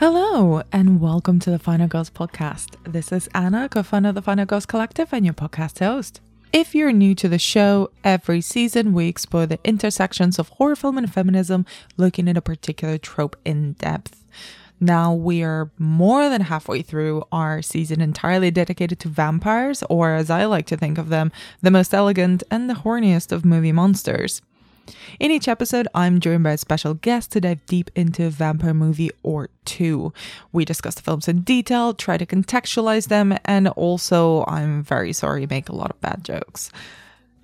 Hello, and welcome to the Final Girls podcast. This is Anna, co founder of the Final Girls Collective, and your podcast host. If you're new to the show, every season we explore the intersections of horror film and feminism, looking at a particular trope in depth. Now we are more than halfway through our season entirely dedicated to vampires, or as I like to think of them, the most elegant and the horniest of movie monsters. In each episode, I'm joined by a special guest to dive deep into a vampire movie or two. We discuss the films in detail, try to contextualize them, and also, I'm very sorry, make a lot of bad jokes.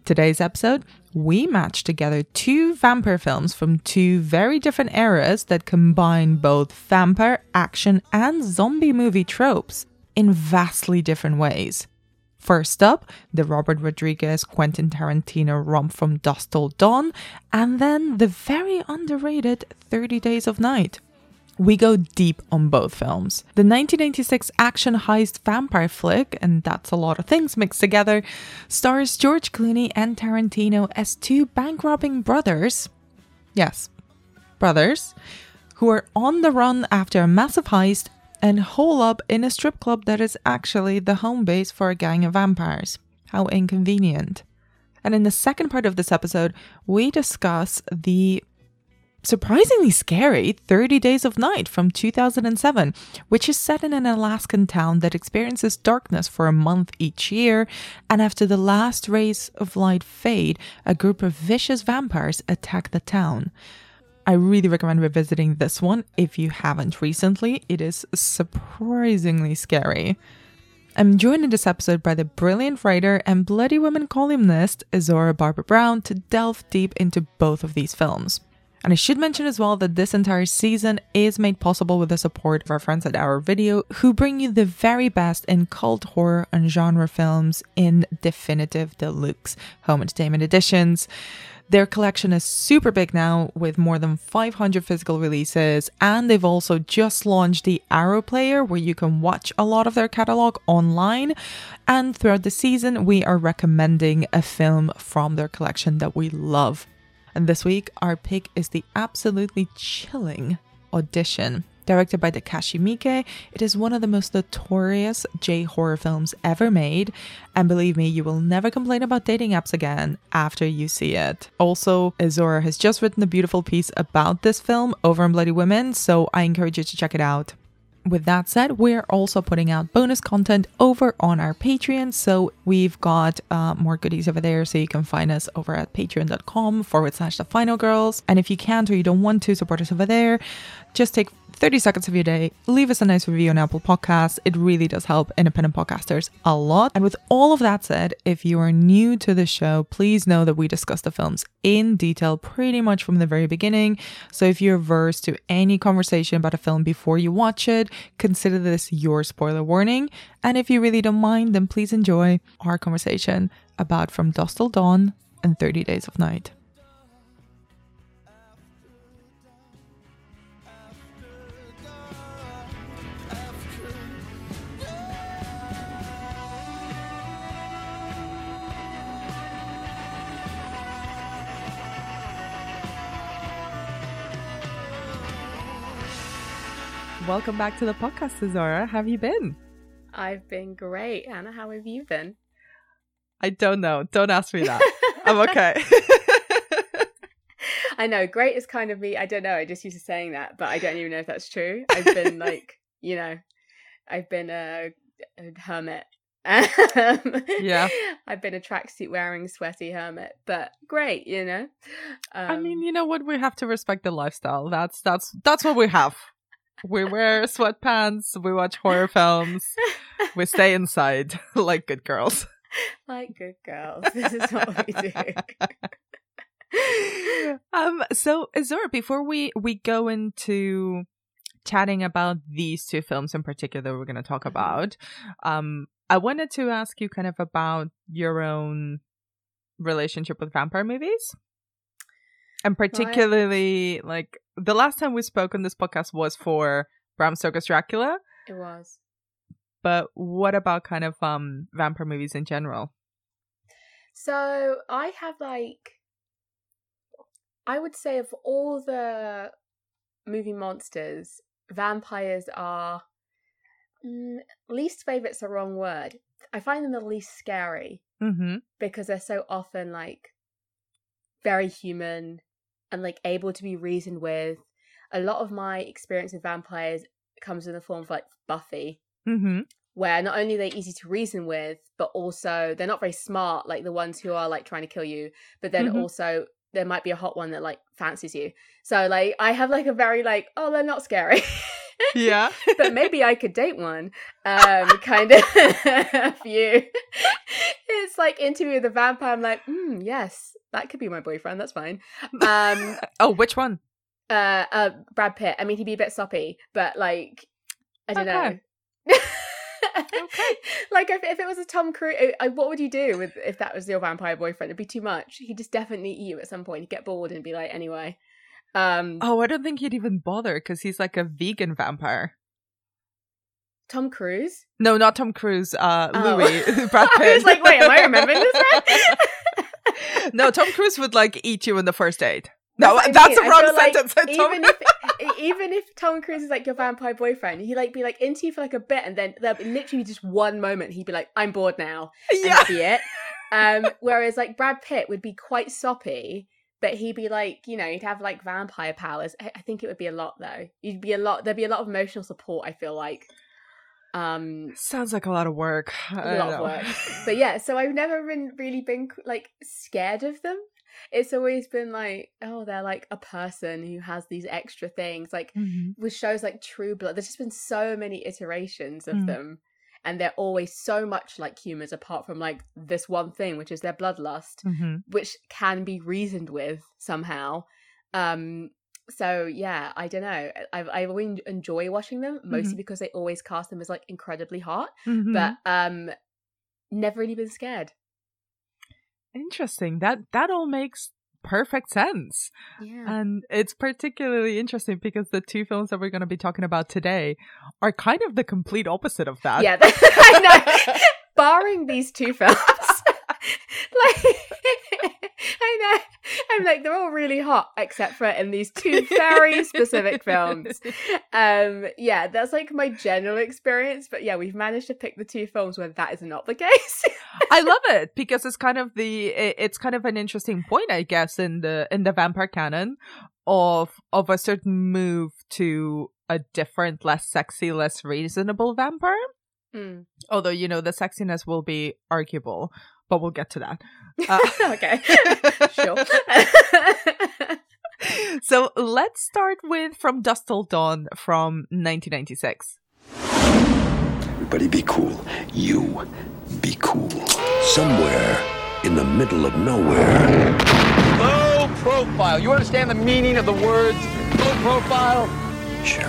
Today's episode, we match together two vampire films from two very different eras that combine both vampire, action, and zombie movie tropes in vastly different ways. First up, the Robert Rodriguez Quentin Tarantino romp from Dusk Till Dawn, and then the very underrated 30 Days of Night. We go deep on both films. The 1996 action heist vampire flick, and that's a lot of things mixed together, stars George Clooney and Tarantino as two bank robbing brothers. Yes, brothers, who are on the run after a massive heist and hole up in a strip club that is actually the home base for a gang of vampires. How inconvenient. And in the second part of this episode, we discuss the surprisingly scary 30 Days of Night from 2007, which is set in an Alaskan town that experiences darkness for a month each year. And after the last rays of light fade, a group of vicious vampires attack the town. I really recommend revisiting this one if you haven't recently. It is surprisingly scary. I'm joined in this episode by the brilliant writer and Bloody Women columnist Isaura Barbé-Brown to delve deep into both of these films. And I should mention as well that this entire season is made possible with the support of our friends at Arrow Video, who bring you the very best in cult horror and genre films in definitive deluxe home entertainment editions. Their collection is super big now with more than 500 physical releases, and they've also just launched the Arrow Player where you can watch a lot of their catalog online. And throughout the season, we are recommending a film from their collection that we love. And this week, our pick is the absolutely chilling Audition. Directed by Takashi Miike, it is one of the most notorious J horror films ever made, and believe me, you will never complain about dating apps again after you see it. Also, Isaura has just written a beautiful piece about this film over on Bloody Women, so I encourage you to check it out. With that said, we're also putting out bonus content over on our Patreon. So we've got uh, more goodies over there. So you can find us over at patreon.com forward slash the final girls. And if you can't or you don't want to support us over there, just take 30 seconds of your day, leave us a nice review on Apple Podcasts. It really does help independent podcasters a lot. And with all of that said, if you are new to the show, please know that we discuss the films in detail pretty much from the very beginning. So if you're averse to any conversation about a film before you watch it, consider this your spoiler warning. And if you really don't mind, then please enjoy our conversation about From Dusk Till Dawn and 30 Days of Night. Welcome back to the podcast, Isaura. How have you been? I've been great. Anna, how have you been? I don't know. Don't ask me that. I'm okay. I know. Great is kind of me. I don't know. I just used to saying that, but I don't even know if that's true. I've been like, you know, I've been a, a hermit. yeah. I've been a tracksuit wearing sweaty hermit, but great, you know. Um, I mean, you know what? We have to respect the lifestyle. That's that's that's what we have we wear sweatpants, we watch horror films, we stay inside like good girls. Like good girls. This is what we do. um so Isaura, before we we go into chatting about these two films in particular that we're going to talk mm-hmm. about, um I wanted to ask you kind of about your own relationship with vampire movies. And particularly, like the last time we spoke on this podcast was for Bram Stoker's Dracula. It was. But what about kind of um vampire movies in general? So I have like, I would say of all the movie monsters, vampires are mm, least favorite's a wrong word. I find them the least scary Mm-hmm. because they're so often like very human and like able to be reasoned with. A lot of my experience with vampires comes in the form of like Buffy, Mm-hmm. where not only are they easy to reason with, but also they're not very smart, like the ones who are like trying to kill you. But then Mhm. also there might be a hot one that like fancies you. So like I have like a very like oh they're not scary. Yeah. but maybe I could date one. Um, kind of view. It's like interview with a vampire. I'm like, mm, yes, that could be my boyfriend. That's fine. Um, oh, which one? uh, uh, Brad Pitt. I mean, he'd be a bit soppy, but like, I don't Okay. know. Okay. Like if, if it was a Tom Cruise, I, what would you do with if that was your vampire boyfriend? It'd be too much. He'd just definitely eat you at some point. He'd get bored and be like, anyway. Um, Oh, I don't think he'd even bother because he's like a vegan vampire. Tom Cruise. No, not Tom Cruise. Uh, Oh. Louis, Brad Pitt. I was like, wait, am I remembering this right? no, Tom Cruise would like eat you in the first date. No, what I that's mean. a I wrong like sentence. Tom- even if even if Tom Cruise is like your vampire boyfriend, he'd like be like into you for like a bit, and then there'll be literally just one moment he'd be like, "I'm bored now," and yeah. that'd be it. Um, whereas like Brad Pitt would be quite soppy, but he'd be like, you know, he'd have like vampire powers. I, I think it would be a lot though. You'd be a lot. There'd be a lot of emotional support. I feel like. Um, Sounds like a lot of work. a lot of work. But yeah, so I've never been really been like scared of them. It's always been like, oh, they're like a person who has these extra things. Like Mhm. with shows like True Blood, there's just been so many iterations of Mm. them, and they're always so much like humans, apart from like this one thing, which is their bloodlust, Mhm. which can be reasoned with somehow. Um, so yeah, I don't know. I I always enjoy watching them mostly because they always cast them as like incredibly hot Mhm. but um never really been scared interesting. That that all makes perfect sense. yeah. And it's particularly interesting because the two films that we're going to be talking about today are kind of the complete opposite of that. yeah i know. Barring these two films. Like i know. I'm like they're all really hot except for in these two very specific films. Um yeah that's like my general experience but yeah we've managed to pick the two films where that is not the case I love it because it's kind of the i- it's kind of an interesting point, I guess, in the in the vampire canon of of a certain move to a different, less sexy, less reasonable vampire. Hmm. Although you know the sexiness will be arguable, but we'll get to that. Uh, okay sure so let's start with From Dusk Till Dawn from 1996. Everybody be cool. You be cool. Somewhere in the middle of nowhere, Low profile. You understand the meaning of the words low profile? sure,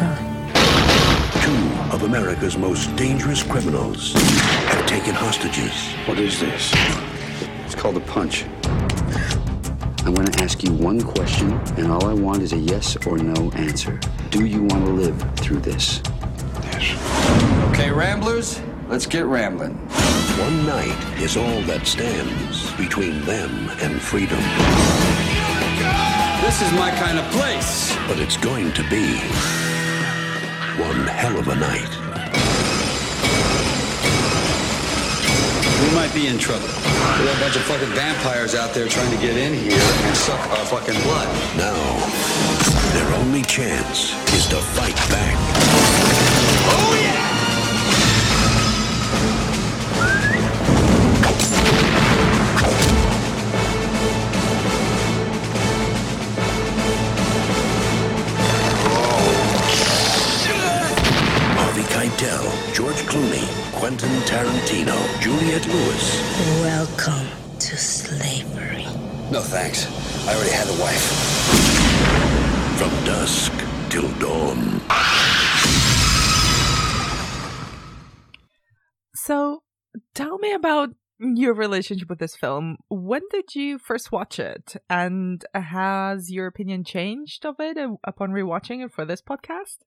two of America's most dangerous criminals have taken hostages. What is this? It's called a punch. I'm going to ask you one question, and all I want is a yes or no answer. Do you want to live through this? Yes. Okay, Ramblers, let's get rambling. One night is all that stands between them and freedom. This is my kind of place. But it's going to be one hell of a night. We might be in trouble. We got a bunch of fucking vampires out there trying to get in here and suck our fucking blood. Now, their only chance is to fight back. Harvey Keitel, George Clooney, Quentin Tarantino, Juliette Lewis. Welcome to slavery. No thanks. I already had a wife. From dusk till dawn. So, tell me about your relationship with this film. When did you first watch it? And has your opinion changed of it uh, upon rewatching it for this podcast?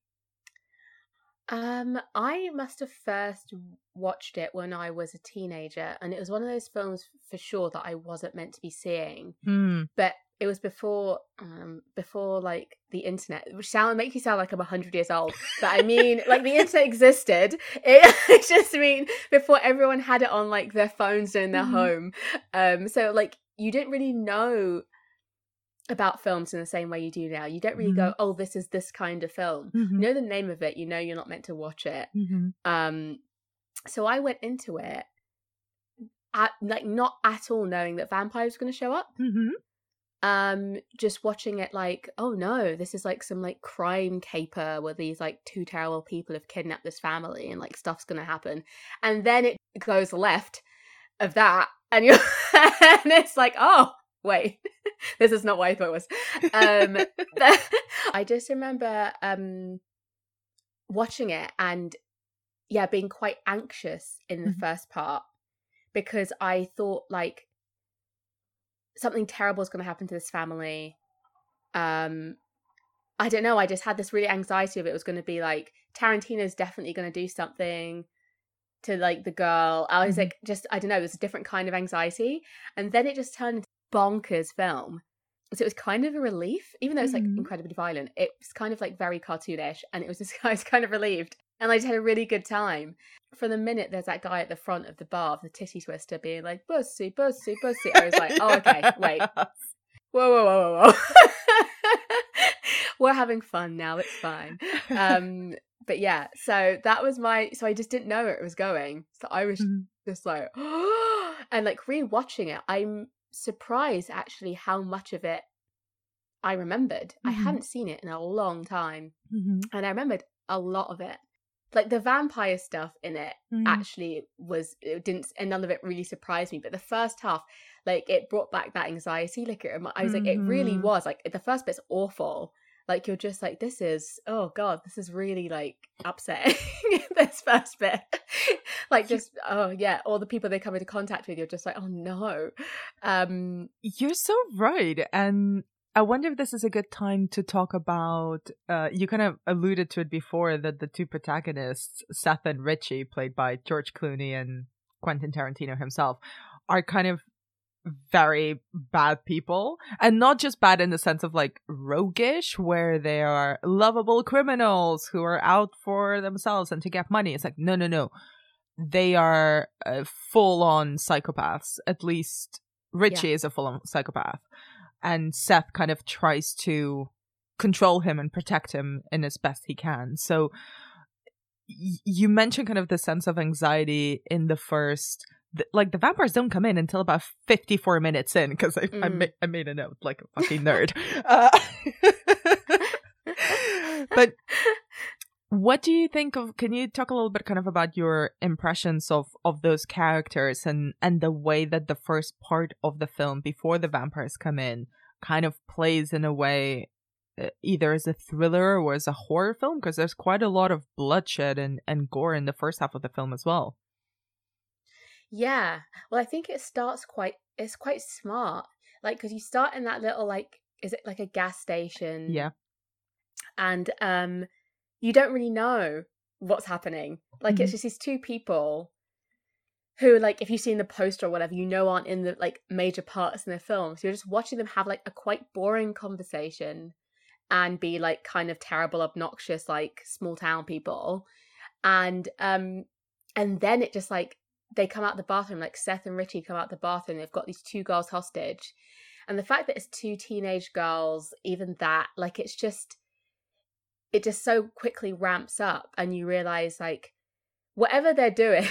Um, I must have first watched it when I was a teenager, and it was one of those films for sure that I wasn't meant to be seeing. Hmm. But it was before, um, before like the internet, which sound make you sound like I'm hundred years old. But I mean, like the internet existed. It, I just mean before everyone had it on like their phones in their Mhm. home. Um, so like you didn't really know about films in the same way you do now. You don't really go, oh, this is this kind of film. Mhm. You know the name of it. You know you're not meant to watch it. Mhm. Um, so I went into it at like not at all knowing that vampires were going to show up. Mhm. Um, just watching it like, oh no, this is like some like crime caper where these like two terrible people have kidnapped this family and like stuff's going to happen, and then it goes left of that, and you're and it's like, oh wait, this is not what I thought it was. Um, I just remember um watching it and yeah, being quite anxious in the Mhm. first part because I thought like something terrible is going to happen to this family. Um, I don't know. I just had this really anxiety of it was going to be like Tarantino's definitely going to do something to like the girl. I was Mhm. like, just I don't know. It was a different kind of anxiety, and then it just turned bonkers film. So it was kind of a relief, even though it's like Mhm. incredibly violent. It was kind of like very cartoonish, and it was just I was kind of relieved, and I just had a really good time. For the minute, there's that guy at the front of the bar, of the titty twister, being like "bussy, bussy, bussy." I was like, "Oh, okay, wait, whoa, whoa, whoa, whoa, whoa." We're having fun now. It's fine. Um, but yeah, so that was my. So I just didn't know where it was going. So I was Mhm. just like, and like rewatching it, I'm surprised actually how much of it I remembered. I Mhm. hadn't seen it in a long time, Mhm. and I remembered a lot of it. Like the vampire stuff in it Mhm. actually was it didn't and none of it really surprised me but the first half like it brought back that anxiety like it, i was like it really Mhm. was like the first bit's awful like you're just like this is oh god this is really like upsetting this first bit like just oh yeah all the people they come into contact with you're just like oh no um You're so right. And I wonder if this is a good time to talk about uh you kind of alluded to it before that the two protagonists, Seth and Richie, played by George Clooney and Quentin Tarantino himself, are kind of very bad people. And not just bad in the sense of like roguish, where they are lovable criminals who are out for themselves and to get money. It's like, no, no, no. They are uh, full on psychopaths. At least Richie is a full on psychopath. And Seth kind of tries to control him and protect him in as best he can. So y- you mentioned kind of the sense of anxiety in the first th- like the vampires don't come in until about 54 minutes in because I, I, Mm. ma- I made a note like a fucking nerd. Uh, but what do you think of can you talk a little bit kind of about your impressions of of those characters and and the way that the first part of the film before the vampires come in kind of plays in a way uh, either as a thriller or as a horror film? Because there's quite a lot of bloodshed and and gore in the first half of the film as well Yeah. Well, I think it starts quite it's quite smart. Like cuz you start in that little like is it like a gas station? yeah And um you don't really know what's happening. Like it's Mhm. just these two people who like if you've seen the poster or whatever, you know aren't in the like major parts in the film. So you're just watching them have like a quite boring conversation and be like kind of terrible, obnoxious, like small town people. And um and then it just like they come out the bathroom, like Seth and Richie come out the bathroom, they've got these two girls hostage. And the fact that it's two teenage girls, even that, like it's just it just so quickly ramps up and you realize like whatever they're doing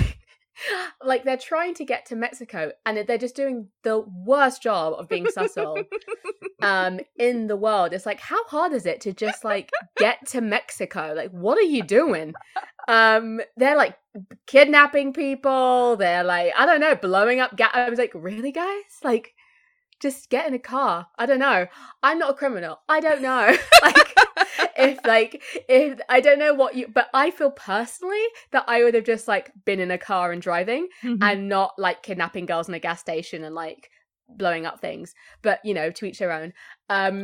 like they're trying to get to mexico and they're just doing the worst job of being subtle um in the world. It's like how hard is it to just like get to mexico? Like what are you doing um they're like kidnapping people. They're like i don't know blowing up ga- i was like really guys? Like just get in a car. I don't know. I'm not a criminal. I don't know. Like if like if I don't know what you but I feel personally that I would have just like been in a car and driving Mm-hmm. and not like kidnapping girls in a gas station and like blowing up things but you know to each their own. Um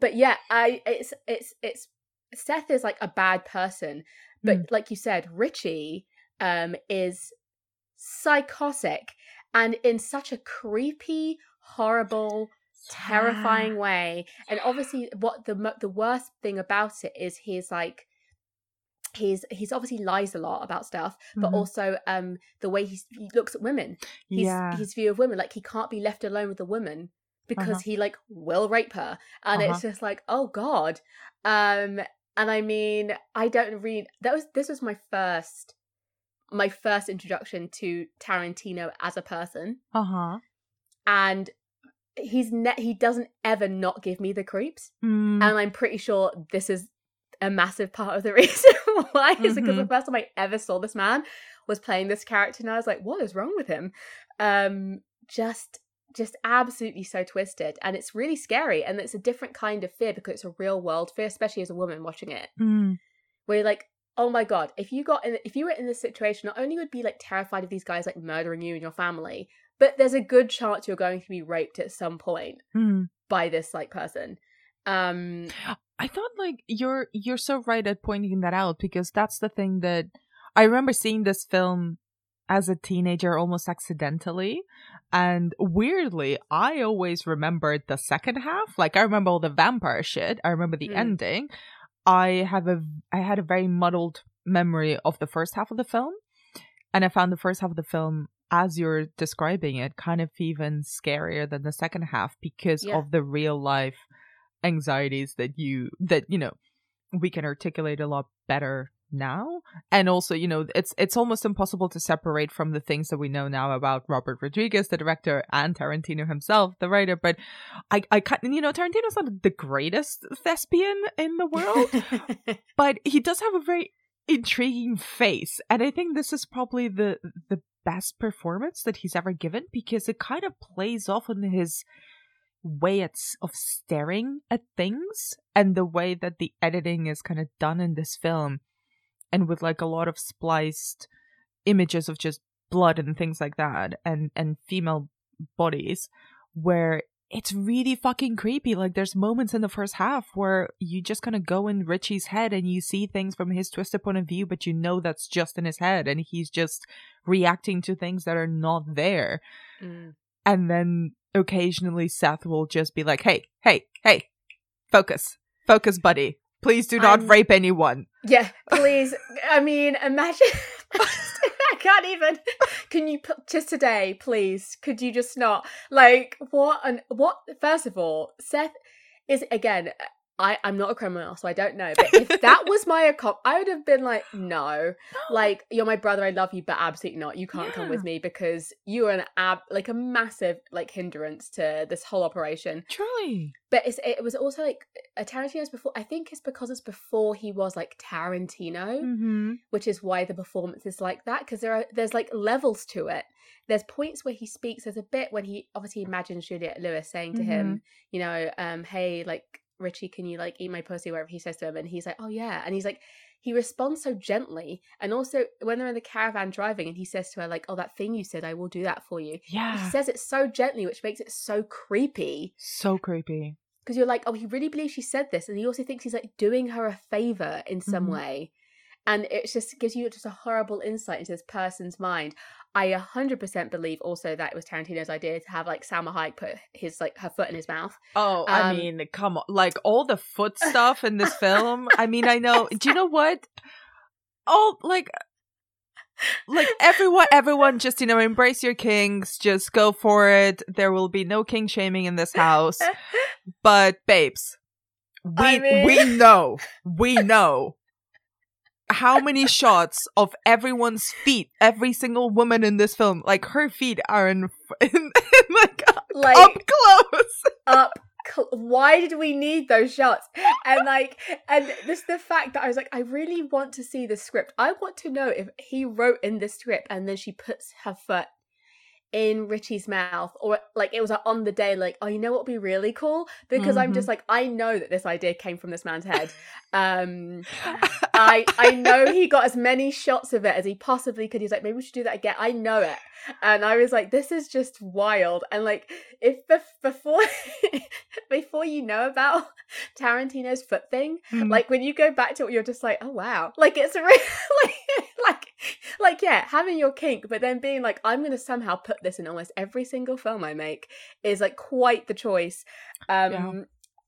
but yeah I it's it's it's Seth is like a bad person, but Mm. like you said, Richie um is psychotic and in such a creepy, horrible, terrifying way. And obviously, what the the worst thing about it is he's like he's he's obviously lies a lot about stuff, but Mhm. also um the way he's, he looks at women, his yeah. his view of women, like he can't be left alone with a woman because Uh-huh. he like will rape her, and Uh-huh. it's just like oh god. Um, and I mean, I don't read that was this was my first my first introduction to Tarantino as a person Uh huh. and he's ne- he doesn't ever not give me the creeps Mm. and i'm pretty sure this is a massive part of the reason why is because the Mhm. first time i ever saw this man was playing this character and i was like what is wrong with him um just just absolutely so twisted and it's really scary and it's a different kind of fear because it's a real world fear especially as a woman watching it Mm. where you're like oh my god if you got in if you were in this situation not only would be like terrified of these guys like murdering you and your family but there's a good chance you're going to be raped at some point Mm. by this like person um I thought like you're you're so right at pointing that out because that's the thing that I remember seeing this film as a teenager almost accidentally. And weirdly I always remembered the second half. Like I remember all the vampire shit. I remember the Mm. ending. I have a I had a very muddled memory of the first half of the film. And I found the first half of the film as you're describing it kind of even scarier than the second half because Yeah. of the real life anxieties that you that you know we can articulate a lot better now. And also you know it's it's almost impossible to separate from the things that we know now about Robert Rodriguez the director and Tarantino himself the writer. But I I kind you know Tarantino's not the greatest thespian in the world but he does have a very intriguing face. And i think this is probably the the best performance that he's ever given because it kind of plays off on his way at, s- of staring at things and the way that the editing is kind of done in this film and with like a lot of spliced images of just blood and things like that and and female bodies where it's really fucking creepy. Like there's moments in the first half where you just kind of go in Richie's head and you see things from his twisted point of view, but you know that's just in his head and he's just reacting to things that are not there. Mm. And then occasionally Seth will just be like, "Hey, hey, hey, focus, focus, buddy. Please do not I'm- rape anyone." yeah please. I mean imagine i can't even. Can you just today please? Could you just not? Like what and what first of all seth is again I, I'm not a criminal, so I don't know. But if that was my account, I would have been like, no, like you're my brother, I love you, but absolutely not. You can't come with me because you are an ab like a massive like hindrance to this whole operation. Truly. But it's, it was also like a Tarantino's before. I think it's because it's before he was like Tarantino, Mm-hmm. which is why the performance is like that. Because there are there's like levels to it. There's points where he speaks. There's a bit when he obviously imagines Juliette Lewis saying to him, you know, um, hey, like Richie, can you like eat my pussy? Whatever he says to him, and he's like, oh yeah, and he's like. He responds so gently, and also when they're in the caravan driving, and he says to her like, "Oh, that thing you said, I will do that for you." Yeah, he says it so gently, which makes it so creepy So creepy. because you're like, oh, he really believes she said this, and he also thinks he's like doing her a favor in some Mhm. way, and it just gives you just a horrible insight into this person's mind. I 100% believe also that it was Tarantino's idea to have like Salma Hayek put his like her foot in his mouth. Oh, I Um, mean, come on. Like all the foot stuff in this film. I mean, I know. Do you know what? Oh, like like everyone everyone just, you know, embrace your kings, just go for it. There will be no king shaming in this house. But babes, we I mean- we know. We know how many shots of everyone's feet, every single woman in this film, like her feet are in, in, in like Like up close. up. cl- Why did we need those shots? And like, and this the fact that I was like, I really want to see the script. I want to know if he wrote in the script and then she puts her foot in Richie's mouth, or like it was like, on the day, like, oh, you know what would be really cool? Because I'm just like, I know that this idea came from this man's head. Um, I I know he got as many shots of it as he possibly could. He's like, maybe we should do that again. I know it, and I was like, this is just wild. And like, if bef- before before you know about Tarantino's foot thing, Mm. like when you go back to it, you're just like, oh wow, like it's really like like like yeah, having your kink, but then being like, I'm gonna somehow put this in almost every single film I make is like quite the choice. Um Yeah.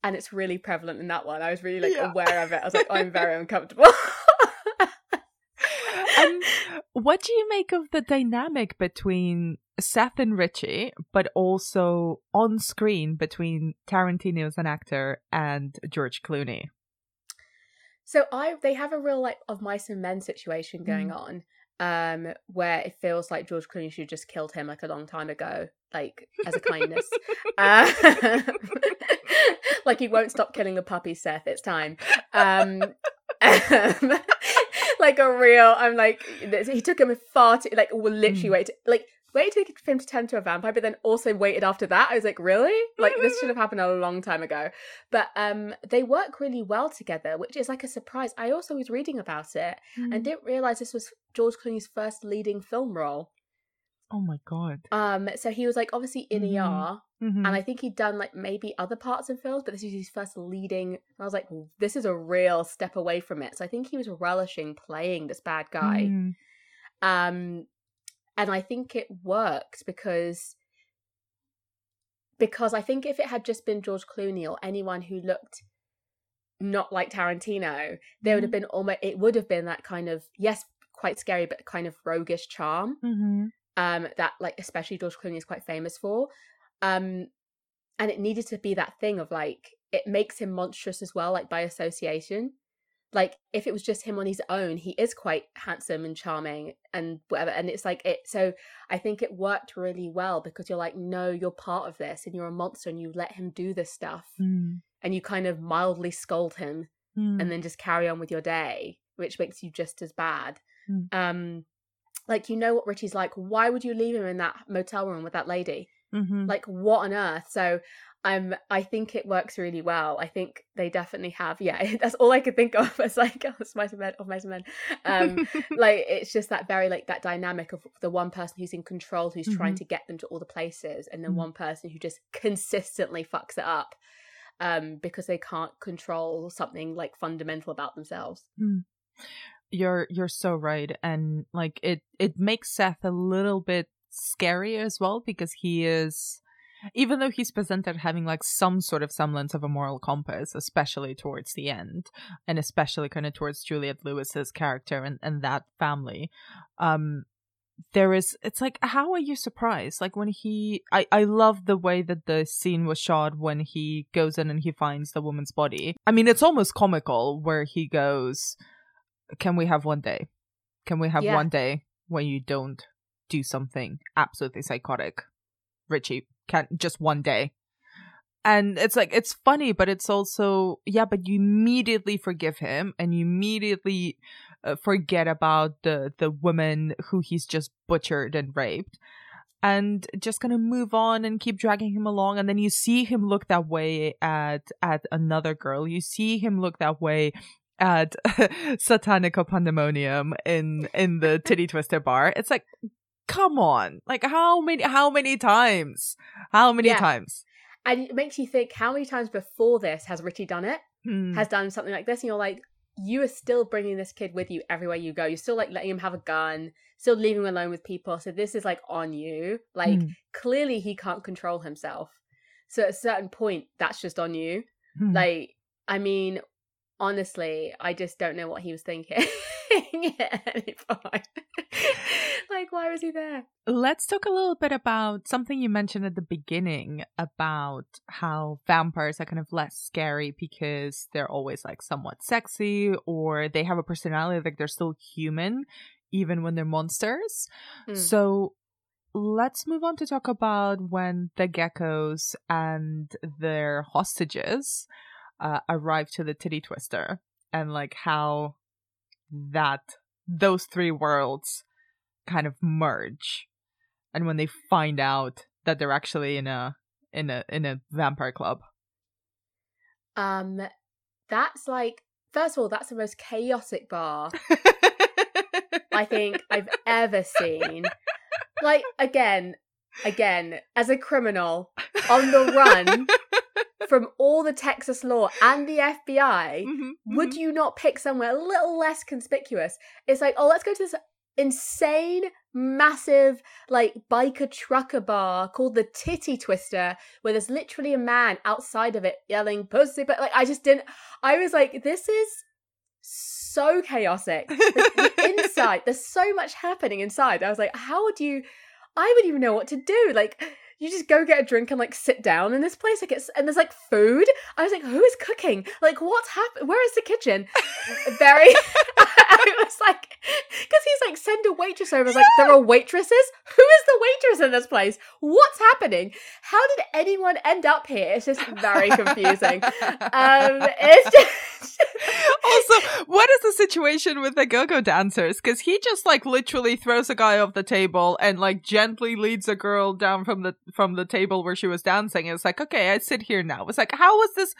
and it's really prevalent in that one. I was really like Yeah. aware of it. I was like, I'm very uncomfortable. and what do you make of the dynamic between Seth and Richie, but also on screen between Tarantino as an actor and George Clooney? So I they have a real like of mice and men situation going Mm. on, um, where it feels like George Clooney should have just killed him like a long time ago, like as a kindness. uh, like he won't stop killing the puppy, Seth. It's time. Um, um, like a real. I'm like he took him far too like will literally Mm. wait like waited for him to turn to a vampire, but then also waited after that. I was like, really? Like this should have happened a long time ago. But um, they work really well together, which is like a surprise. I also was reading about it Mm. and didn't realize this was George Clooney's first leading film role. oh my god. Um, so he was like obviously in Mhm. ER, Mhm. and I think he'd done like maybe other parts in films, but this was his first leading. I was like, this is a real step away from it. So I think he was relishing playing this bad guy. Mm. Um, and I think it worked because because I think if it had just been George Clooney or anyone who looked not like Tarantino, there would have been almost it would have been that kind of yes, quite scary, but kind of roguish charm. Mhm. Um, that like especially George Clooney is quite famous for. Um, and it needed to be that thing of like it makes him monstrous as well, like by association. Like if it was just him on his own, he is quite handsome and charming and whatever. And it's like it. So I think it worked really well because you're like, no, you're part of this, and you're a monster, and you let him do this stuff, Mm. and you kind of mildly scold him, Mm. and then just carry on with your day, which makes you just as bad. Mm. Um, like you know what Richie's like. Why would you leave him in that motel room with that lady? Mhm. Like what on earth? So um I think it works really well. I think they definitely have yeah, that's all I could think of. as like oh, it's mice and men of mice and men. Um like it's just that very like that dynamic of the one person who's in control who's trying Mhm. to get them to all the places and then Mhm. one person who just consistently fucks it up um because they can't control something like fundamental about themselves. you're you're so right and like it it makes seth a little bit scary as well because he is even though he's presented having like some sort of semblance of a moral compass especially towards the end and especially kind of towards Juliette Lewis's character and, and that family um there is it's like how are you surprised? Like when he i i love the way that the scene was shot when he goes in and he finds the woman's body. I mean it's almost comical where he goes can we have one day? Can we have Yeah. one day when you don't do something absolutely psychotic richie can just one day. And it's like it's funny but it's also yeah but you immediately forgive him and you immediately uh, forget about the the woman who he's just butchered and raped and just gonna move on and keep dragging him along. And then you see him look that way at at another girl. You see him look that way at Santanico Pandemonium in in the titty twister bar. It's like come on like how many how many times how many Yeah. times And it makes you think how many times before this has Richie done it? Hmm. has done something like this and you're like you are still bringing this kid with you everywhere you go you're still like letting him have a gun still leaving him alone with people so this is like on you like Hmm. clearly he can't control himself so at a certain point that's just on you Hmm. like i mean honestly i just don't know what he was thinking at any point. like why was he there Let's talk a little bit about something you mentioned at the beginning about how vampires are kind of less scary because they're always like somewhat sexy or they have a personality like they're still human even when they're monsters. Hmm. So let's move on to talk about when the geckos and their hostages uh, arrive to the titty twister and like how that those three worlds kind of merge and when they find out that they're actually in a in a in a vampire club. Um, that's like first of all, that's the most chaotic bar I think I've ever seen. Like again, again, as a criminal on the run from all the Texas law and the FBI, Mhm, would you not pick somewhere a little less conspicuous? It's like, oh, let's go to this insane, massive, like biker trucker bar called the Titty Twister, where there's literally a man outside of it yelling pussy. But like, I just didn't. I was like, this is so chaotic. The, the inside, there's so much happening inside. I was like, how would you? I wouldn't even know what to do. Like, you just go get a drink and like sit down in this place. Like, it's and there's like food. I was like, who is cooking? Like, what's happened? Where is the kitchen? Very. I was like, because he's like, send a waitress over. I was like, there are waitresses. Who is the waitress in this place? What's happening? How did anyone end up here? It's just very confusing. um, it's just. also, what is the situation with the go-go dancers? Because he just like literally throws a guy off the table and like gently leads a girl down from the from the table where she was dancing. It's like, okay, I sit here now. It's like, how was this?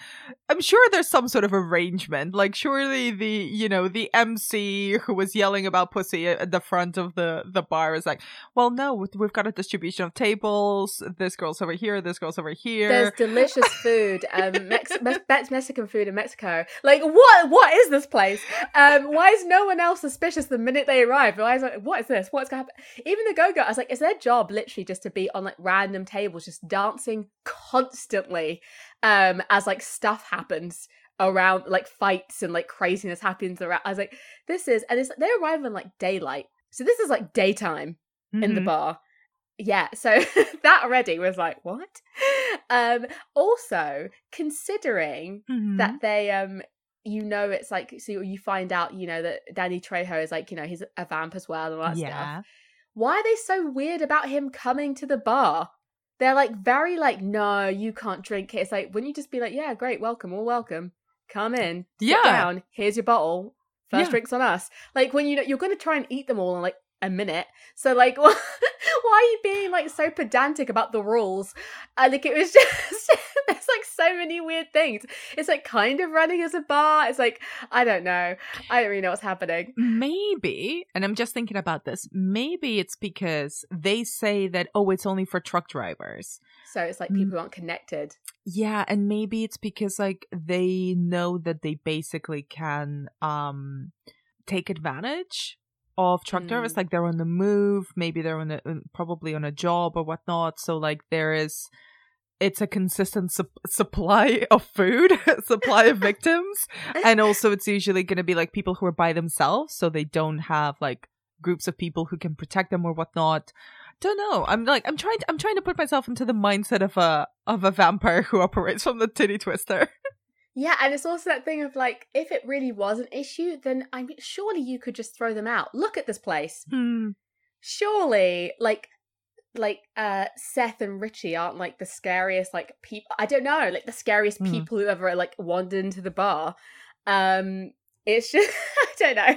I'm sure there's some sort of arrangement. Like, surely the you know the MC who was yelling about pussy at the front of the the bar is like, well, no, we've got a distribution of tables. This girl's over here. This girl's over here. There's delicious food, um, Mex- Mex- Mex- Mexican food in Mexico. Like, what? What is this place? Um, why is no one else suspicious the minute they arrive? Why is like, what is this? What's going to happen? Even the go-go, I was like, is their job literally just to be on like random tables, just dancing constantly, um, as like stuff happens around, like fights and like craziness happens around. I was like, this is, and it's they arrive in like daylight, so this is like daytime in the Mhm. bar. Yeah, so that already was like, what? Um also considering Mhm. that they um you know it's like so you find out, you know, that Danny Trejo is like, you know, he's a vamp as well and all that yeah. stuff. Why are they so weird about him coming to the bar? They're like very like, no, you can't drink it. It's like, wouldn't you just be like, yeah, great, welcome, all welcome. Come in, sit Yeah. down, here's your bottle. First Yeah. drinks on us. Like when you know you're gonna try and eat them all in like a minute. So like why are you being like so pedantic about the rules? I think it was just there's like so many weird things. It's like kind of running as a bar. It's like I don't know. I don't really know what's happening. Maybe, and I'm just thinking about this, maybe it's because they say that, oh, it's only for truck drivers. So it's like people who aren't connected. Yeah, and maybe it's because like they know that they basically can um take advantage of truck drivers Mm. like they're on the move maybe they're on a uh, probably on a job or whatnot so like there is it's a consistent sup- supply of food supply of victims and also it's usually going to be like people who are by themselves so they don't have like groups of people who can protect them or whatnot. Don't know. I'm like i'm trying to, i'm trying to put myself into the mindset of a of a vampire who operates from the titty twister Yeah, and it's also that thing of like, if it really was an issue, then I mean, surely you could just throw them out. Look at this place. hmm. Surely, like, like uh Seth and Richie aren't like the scariest like people. I don't know, like the scariest Hmm. people who ever like wandered into the bar. Um, it's just I don't know,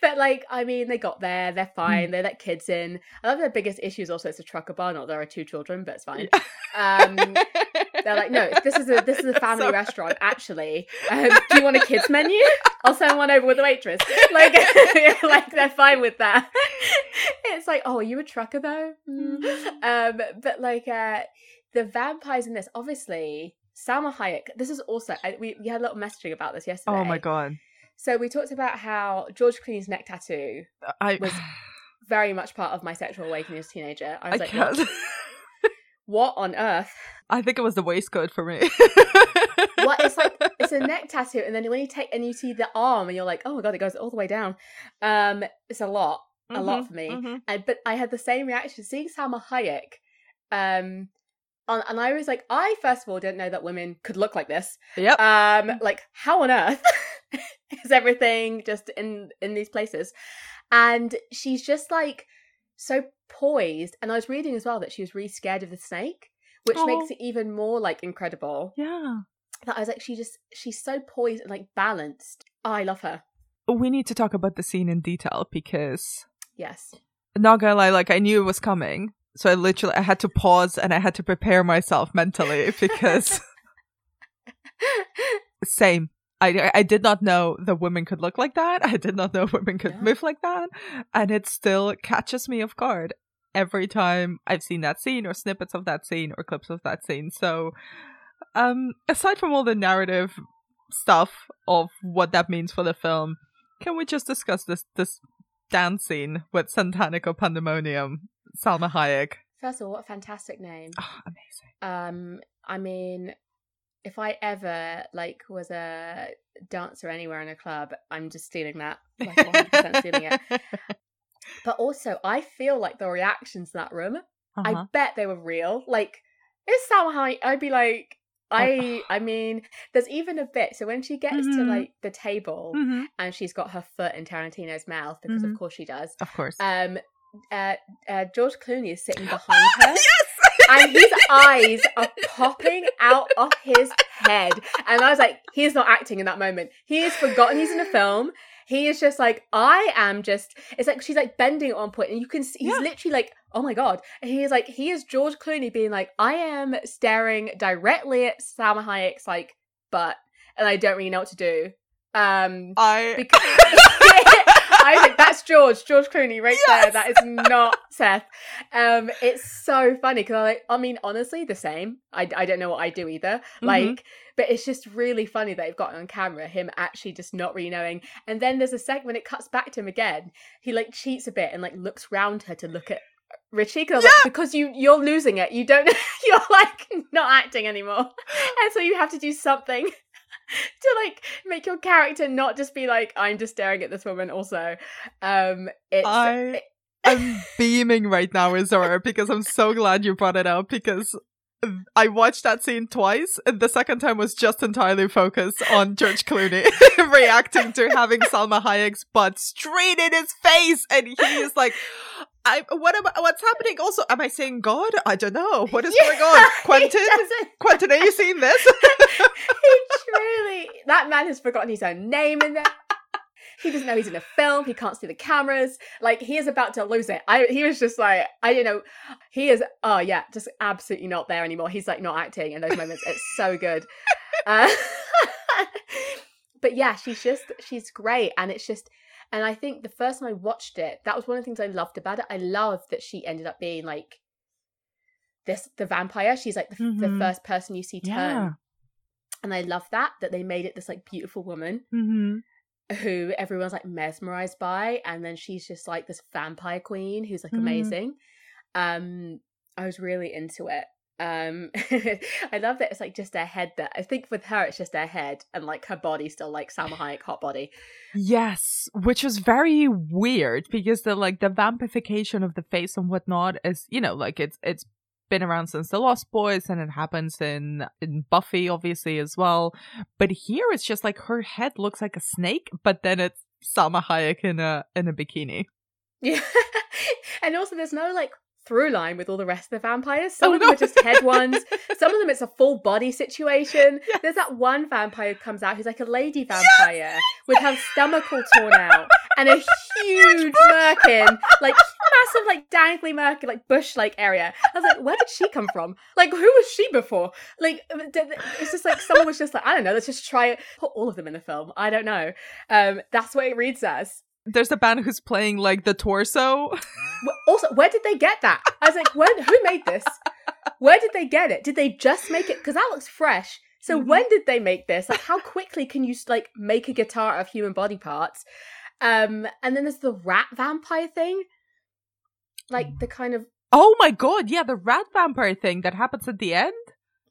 but like I mean, they got there, they're fine, they let kids in. I love their biggest issue is also it's a trucker bar, not there are two children, but it's fine. Um, they're like, no, this is a this is a family restaurant. Actually, um, do you want a kids menu? I'll send one over with the waitress. Like, like they're fine with that. It's like, oh, are you a trucker though? Mm. Um, but like, uh, the vampires in this, obviously, Salma Hayek. This is also we we had a little messaging about this yesterday. oh my god So we talked about how George Clooney's neck tattoo i was very much part of my sexual awakening as a teenager. I i was like, what, what on earth? i think it was the waistcoat for me. What? It's like it's a neck tattoo and then when you take and you see the arm and you're like oh my god it goes all the way down. Um it's a lot a lot for me. mhm. and but i had the same reaction seeing Salma Hayek um on, and i was like i first of all didn't know that women could look like this. Yep. Um like how on earth is everything just in in these places and she's just like so poised and i was reading as well that she was really scared of the snake which Oh. makes it even more like incredible yeah that I was like, she just she's so poised and like balanced. Oh, I love her. we need to talk about the scene in detail because Yes. not gonna lie, like I knew it was coming. So I literally I had to pause and I had to prepare myself mentally because same. I, I did not know the women could look like that. I did not know women could Yeah. move like that. And it still catches me off guard every time I've seen that scene or snippets of that scene or clips of that scene. So, um, aside from all the narrative stuff of what that means for the film, can we just discuss this this dance scene with Santanico Pandemonium, Salma Hayek? First of all, what a fantastic name. Oh, amazing. Um, I mean, if I ever like was a dancer anywhere in a club, I'm just stealing that. Like 100% stealing it. But also, I feel like the reactions in that room, I Uh-huh. bet they were real. Like, it's so high. I'd be like, I, I mean, there's even a bit. So when she gets to Mhm. like the table Mhm. and she's got her foot in Tarantino's mouth because Mhm. of course she does. Of course. Um, uh, uh, George Clooney is sitting behind her. And his eyes are popping out of his head. And I was like, he's not acting in that moment. He has forgotten he's in a film. He is just like, I am just. It's like she's like bending at one point, and you can see he's Yeah. literally like, oh my god. And he is like, he is George Clooney being like, I am staring directly at Salma Hayek's like butt, and I don't really know what to do. Um, I because I like, that's George, George Clooney, right there. That is not Seth. Um, it's so funny because I like, I mean, honestly, the same. I, I don't know what I do either. Mhm. Like, but it's just really funny that they've got on camera him actually just not really knowing. And then there's a second when it cuts back to him again. He like cheats a bit and like looks round her to look at Richie because like, because you you're losing it. You don't. You're like not acting anymore, and so you have to do something to like make your character not just be like I'm just staring at this woman. Also, um, it's I am beaming right now, Isaura, because I'm so glad you brought it up because I watched that scene twice, and the second time was just entirely focused on George Clooney reacting to having Salma Hayek's butt straight in his face, and he is like, "I what am I, what's happening?" Also, am I saying God? I don't know what is Yeah, going on. Quentin, Quentin, are you seeing this? he truly that man has forgotten his own name in there. He doesn't know he's in a film. He can't see the cameras. Like he is about to lose it. I he was just like I don't know. He is oh yeah, just absolutely not there anymore. He's like not acting in those moments. It's so good. Uh, but yeah, she's just she's great, and it's just. And I think the first time I watched it, that was one of the things I loved about it. I loved that she ended up being like this the vampire. She's like the, the Mhm. first person you see turn Yeah. and I love that that they made it this like beautiful woman Mm-hmm. who everyone's like mesmerized by, and then she's just like this vampire queen who's like Mhm. amazing. Um, I was really into it. Um, I love that it's like just her head that I think with her it's just her head and like her body still like Salma Hayek hot body. Yes, which was very weird because the like the vampification of the face and whatnot is you know like it's it's been around since the Lost Boys and it happens in in Buffy obviously as well, but here it's just like her head looks like a snake, but then it's Salma Hayek in a in a bikini. Yeah, and also there's no like through line with all the rest of the vampires. Some Oh, of them no. are just head ones. Some of them it's a full body situation. There's that one vampire who comes out who's like a lady vampire with her stomach all torn out and a huge merkin, like massive, like dangly merkin, like bush like area. I was like, where did she come from? Like, who was she before? Like, d- it's just like someone was just like, I don't know, let's just try it. Put all of them in the film. I don't know. Um, that's what it reads as. There's a band who's playing like the torso. Also, where did they get that? I was like, where, who made this? Where did they get it? Did they just make it? Because that looks fresh. So Mhm. when did they make this? Like, how quickly can you like make a guitar out of human body parts? Um, and then there's the rat vampire thing, like the kind of Oh my god, yeah, the rat vampire thing that happens at the end.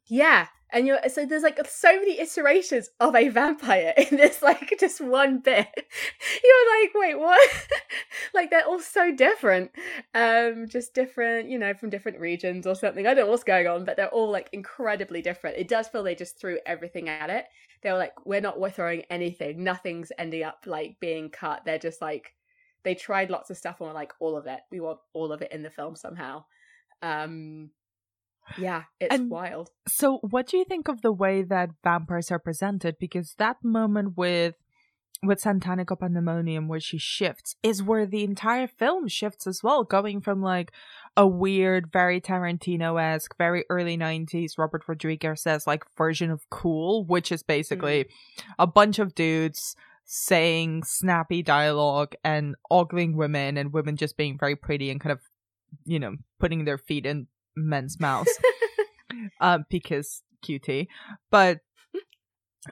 yeah. And you're so there's like so many iterations of a vampire in this like just one bit. You're like, wait, what? like they're all so different. Um, just different, you know, from different regions or something. I don't know what's going on, but they're all like incredibly different. It does feel they just threw everything at it. They were like, we're not we're throwing anything. Nothing's ending up like being cut. They're just like they tried lots of stuff and were like, all of it. We want all of it in the film somehow. Um yeah, it's And- wild. So, what do you think of the way that vampires are presented? Because that moment with with Santanico Pandemonium where she shifts is where the entire film shifts as well, going from like a weird, very Tarantino esque, very early 90s Robert Rodriguez says like version of cool, which is basically mm. a bunch of dudes saying snappy dialogue and ogling women and women just being very pretty and kind of, you know, putting their feet in men's mouths. um, because cutie. But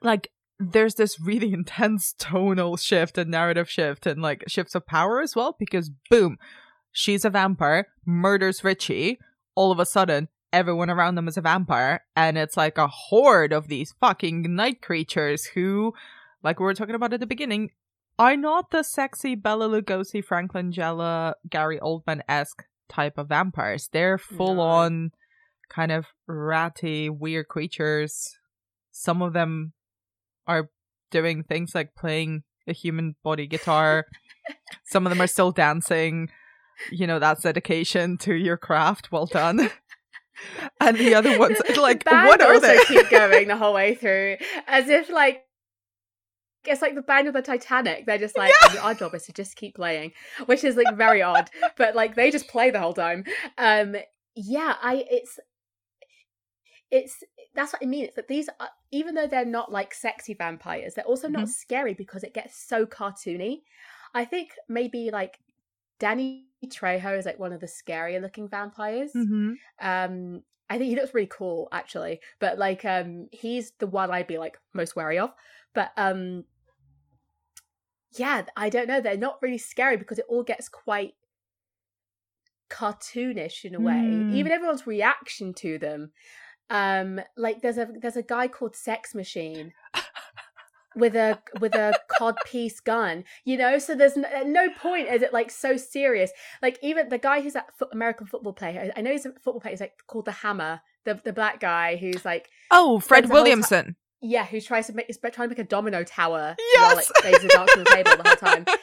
like there's this really intense tonal shift and narrative shift and like shifts of power as well because boom, she's a vampire, murders Richie. All of a sudden, everyone around them is a vampire, and it's like a horde of these fucking night creatures who, like we were talking about at the beginning, are not the sexy Bela Lugosi, Frank Langella, Gary Oldman esque type of vampires. They're full no. on kind of ratty, weird creatures. Some of them are doing things like playing a human body guitar. Some of them are still dancing. You know, that's dedication to your craft. Well done. and the other ones, like, what are they? keep going the whole way through, as if like it's like the band of the Titanic. They're just like, yeah. our job is to just keep playing, which is like very odd, but like they just play the whole time. Um, yeah, I it's it's that's what I mean. It's that these, are, even though they're not like sexy vampires, they're also not mm-hmm. scary because it gets so cartoony. I think maybe like Danny Trejo is like one of the scarier looking vampires. Mm-hmm. Um, I think he looks really cool actually, but like um, he's the one I'd be like most wary of. But um, yeah, I don't know. They're not really scary because it all gets quite cartoonish in a way. Mm. Even everyone's reaction to them um like there's a there's a guy called sex machine with a with a cod piece gun you know so there's no, no, point is it like so serious like even the guy who's that fo- american football player i know he's a football player he's like called the hammer the the black guy who's like oh fred williamson yeah who tries to make is trying to make a domino tower yes! while like daisy on the table the whole time.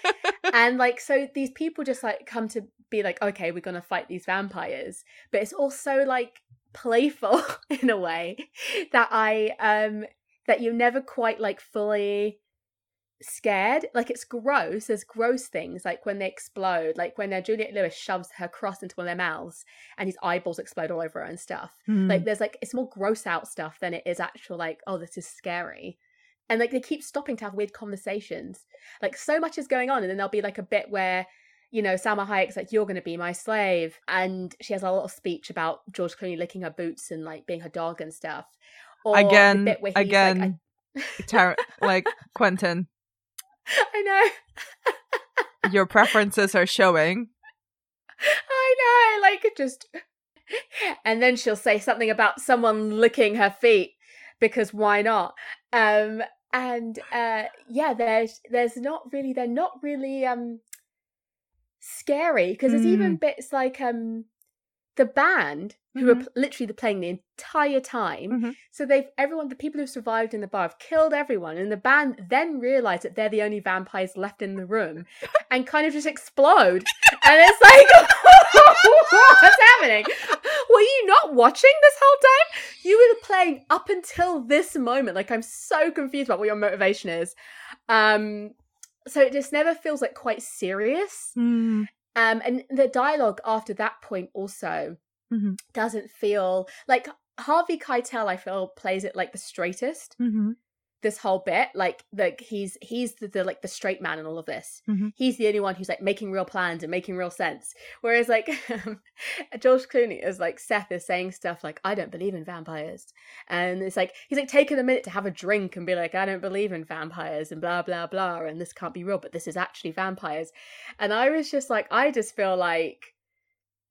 And like so these people just like come to be like okay we're gonna fight these vampires. But it's also like playful in a way that I um that you're never quite like fully scared. Like it's gross. There's gross things like when they explode, like when uh, Juliette Lewis shoves her cross into one of their mouths and his eyeballs explode all over her and stuff. Mm. Like there's like it's more gross out stuff than it is actual like oh this is scary. And like they keep stopping to have weird conversations. Like so much is going on, and then there'll be like a bit where you know, Salma Hayek's like, you're going to be my slave. And she has a little speech about George Clooney licking her boots and like being her dog and stuff. Or again, again, like, I... Like Quentin. I know. your preferences are showing. I know, like just. And then she'll say something about someone licking her feet because why not? Um, and uh, yeah, there's there's not really they're not really um scary because there's even mm. bits like um the band who mm-hmm. are literally playing the entire time. Mm-hmm. So they've everyone, the people who survived in the bar have killed everyone, and the band then realize that they're the only vampires left in the room, and kind of just explode. and it's like, what's happening? Were you not watching this whole time? You were playing up until this moment. Like I'm so confused about what your motivation is. Um, so it just never feels like quite serious. Mm. Um, and the dialogue after that point also mm-hmm. doesn't feel like Harvey Keitel. I feel plays it like the straightest. Mm-hmm this whole bit like like he's he's the, the like the straight man in all of this. Mm-hmm. he's the only one who's like making real plans and making real sense. Whereas like george clooney is like seth is saying stuff like i don't believe in vampires. And it's like he's like taking a minute to have a drink and be like i don't believe in vampires and blah blah blah and this can't be real but this is actually vampires. And i was just like i just feel like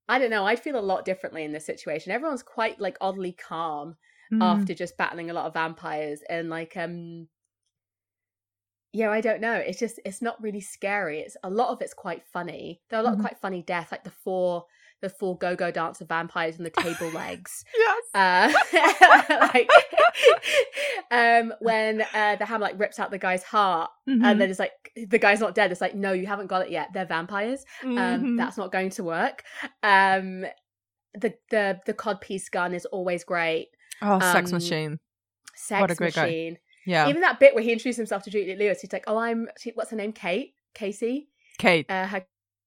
i don't know i'd feel a lot differently in this situation. Everyone's quite like oddly calm mm. after just battling a lot of vampires and like um yeah i don't know it's just it's not really scary it's a lot of it's quite funny there are a lot mm-hmm. of quite funny deaths like the four the four go-go dancer vampires and the table legs yes uh, like um when uh the hammer like rips out the guy's heart mm-hmm. and then it's like the guy's not dead it's like no you haven't got it yet they're vampires um mm-hmm. that's not going to work um the the the cod piece gun is always great Oh, Sex um, Machine. Sex what a great Machine. Guy. Yeah. Even that bit where he introduced himself to Juliette Lewis, he's like, "Oh, I'm she- what's her name? Kate, Casey." Kate. Uh, her,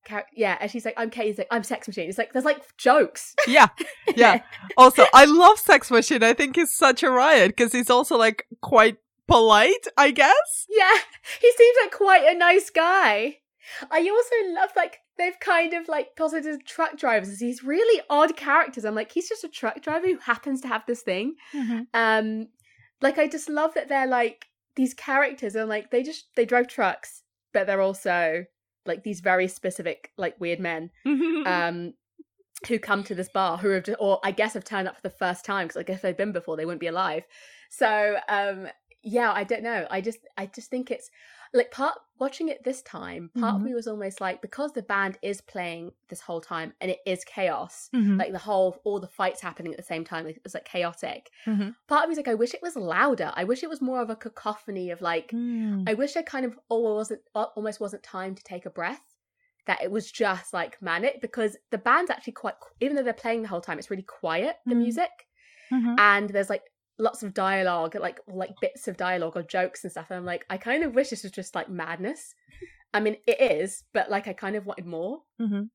char- yeah, and she's like, "I'm Kate." He's like, "I'm Sex Machine." It's like there's like jokes. Yeah. Yeah. also, I love Sex Machine. I think he's such a riot because he's also like quite polite, I guess. Yeah, he seems like quite a nice guy. I also love like they've kind of like posited truck drivers as these really odd characters. I'm like, he's just a truck driver who happens to have this thing. Um, like I just love that they're like these characters and like they just they drive trucks, but they're also like these very specific like weird men um who come to this bar who have just, or I guess have turned up for the first time because I guess they've been before they wouldn't be alive. So um yeah, I don't know. I just I just think it's like part watching it this time, part Mhm. of me was almost like because the band is playing this whole time and it is chaos, Mhm. like the whole all the fights happening at the same time, it's like chaotic. Mhm. Part of me is like, I wish it was louder. I wish it was more of a cacophony of like Mm. I wish I kind of almost wasn't almost wasn't time to take a breath. That it was just like manic because the band's actually quite even though they're playing the whole time, it's really quiet the Mhm. music Mhm. and there's like lots of dialogue, like like bits of dialogue or jokes and stuff. And I'm like, I kind of wish this was just like madness. I mean, it is, but like I kind of wanted more. Mhm.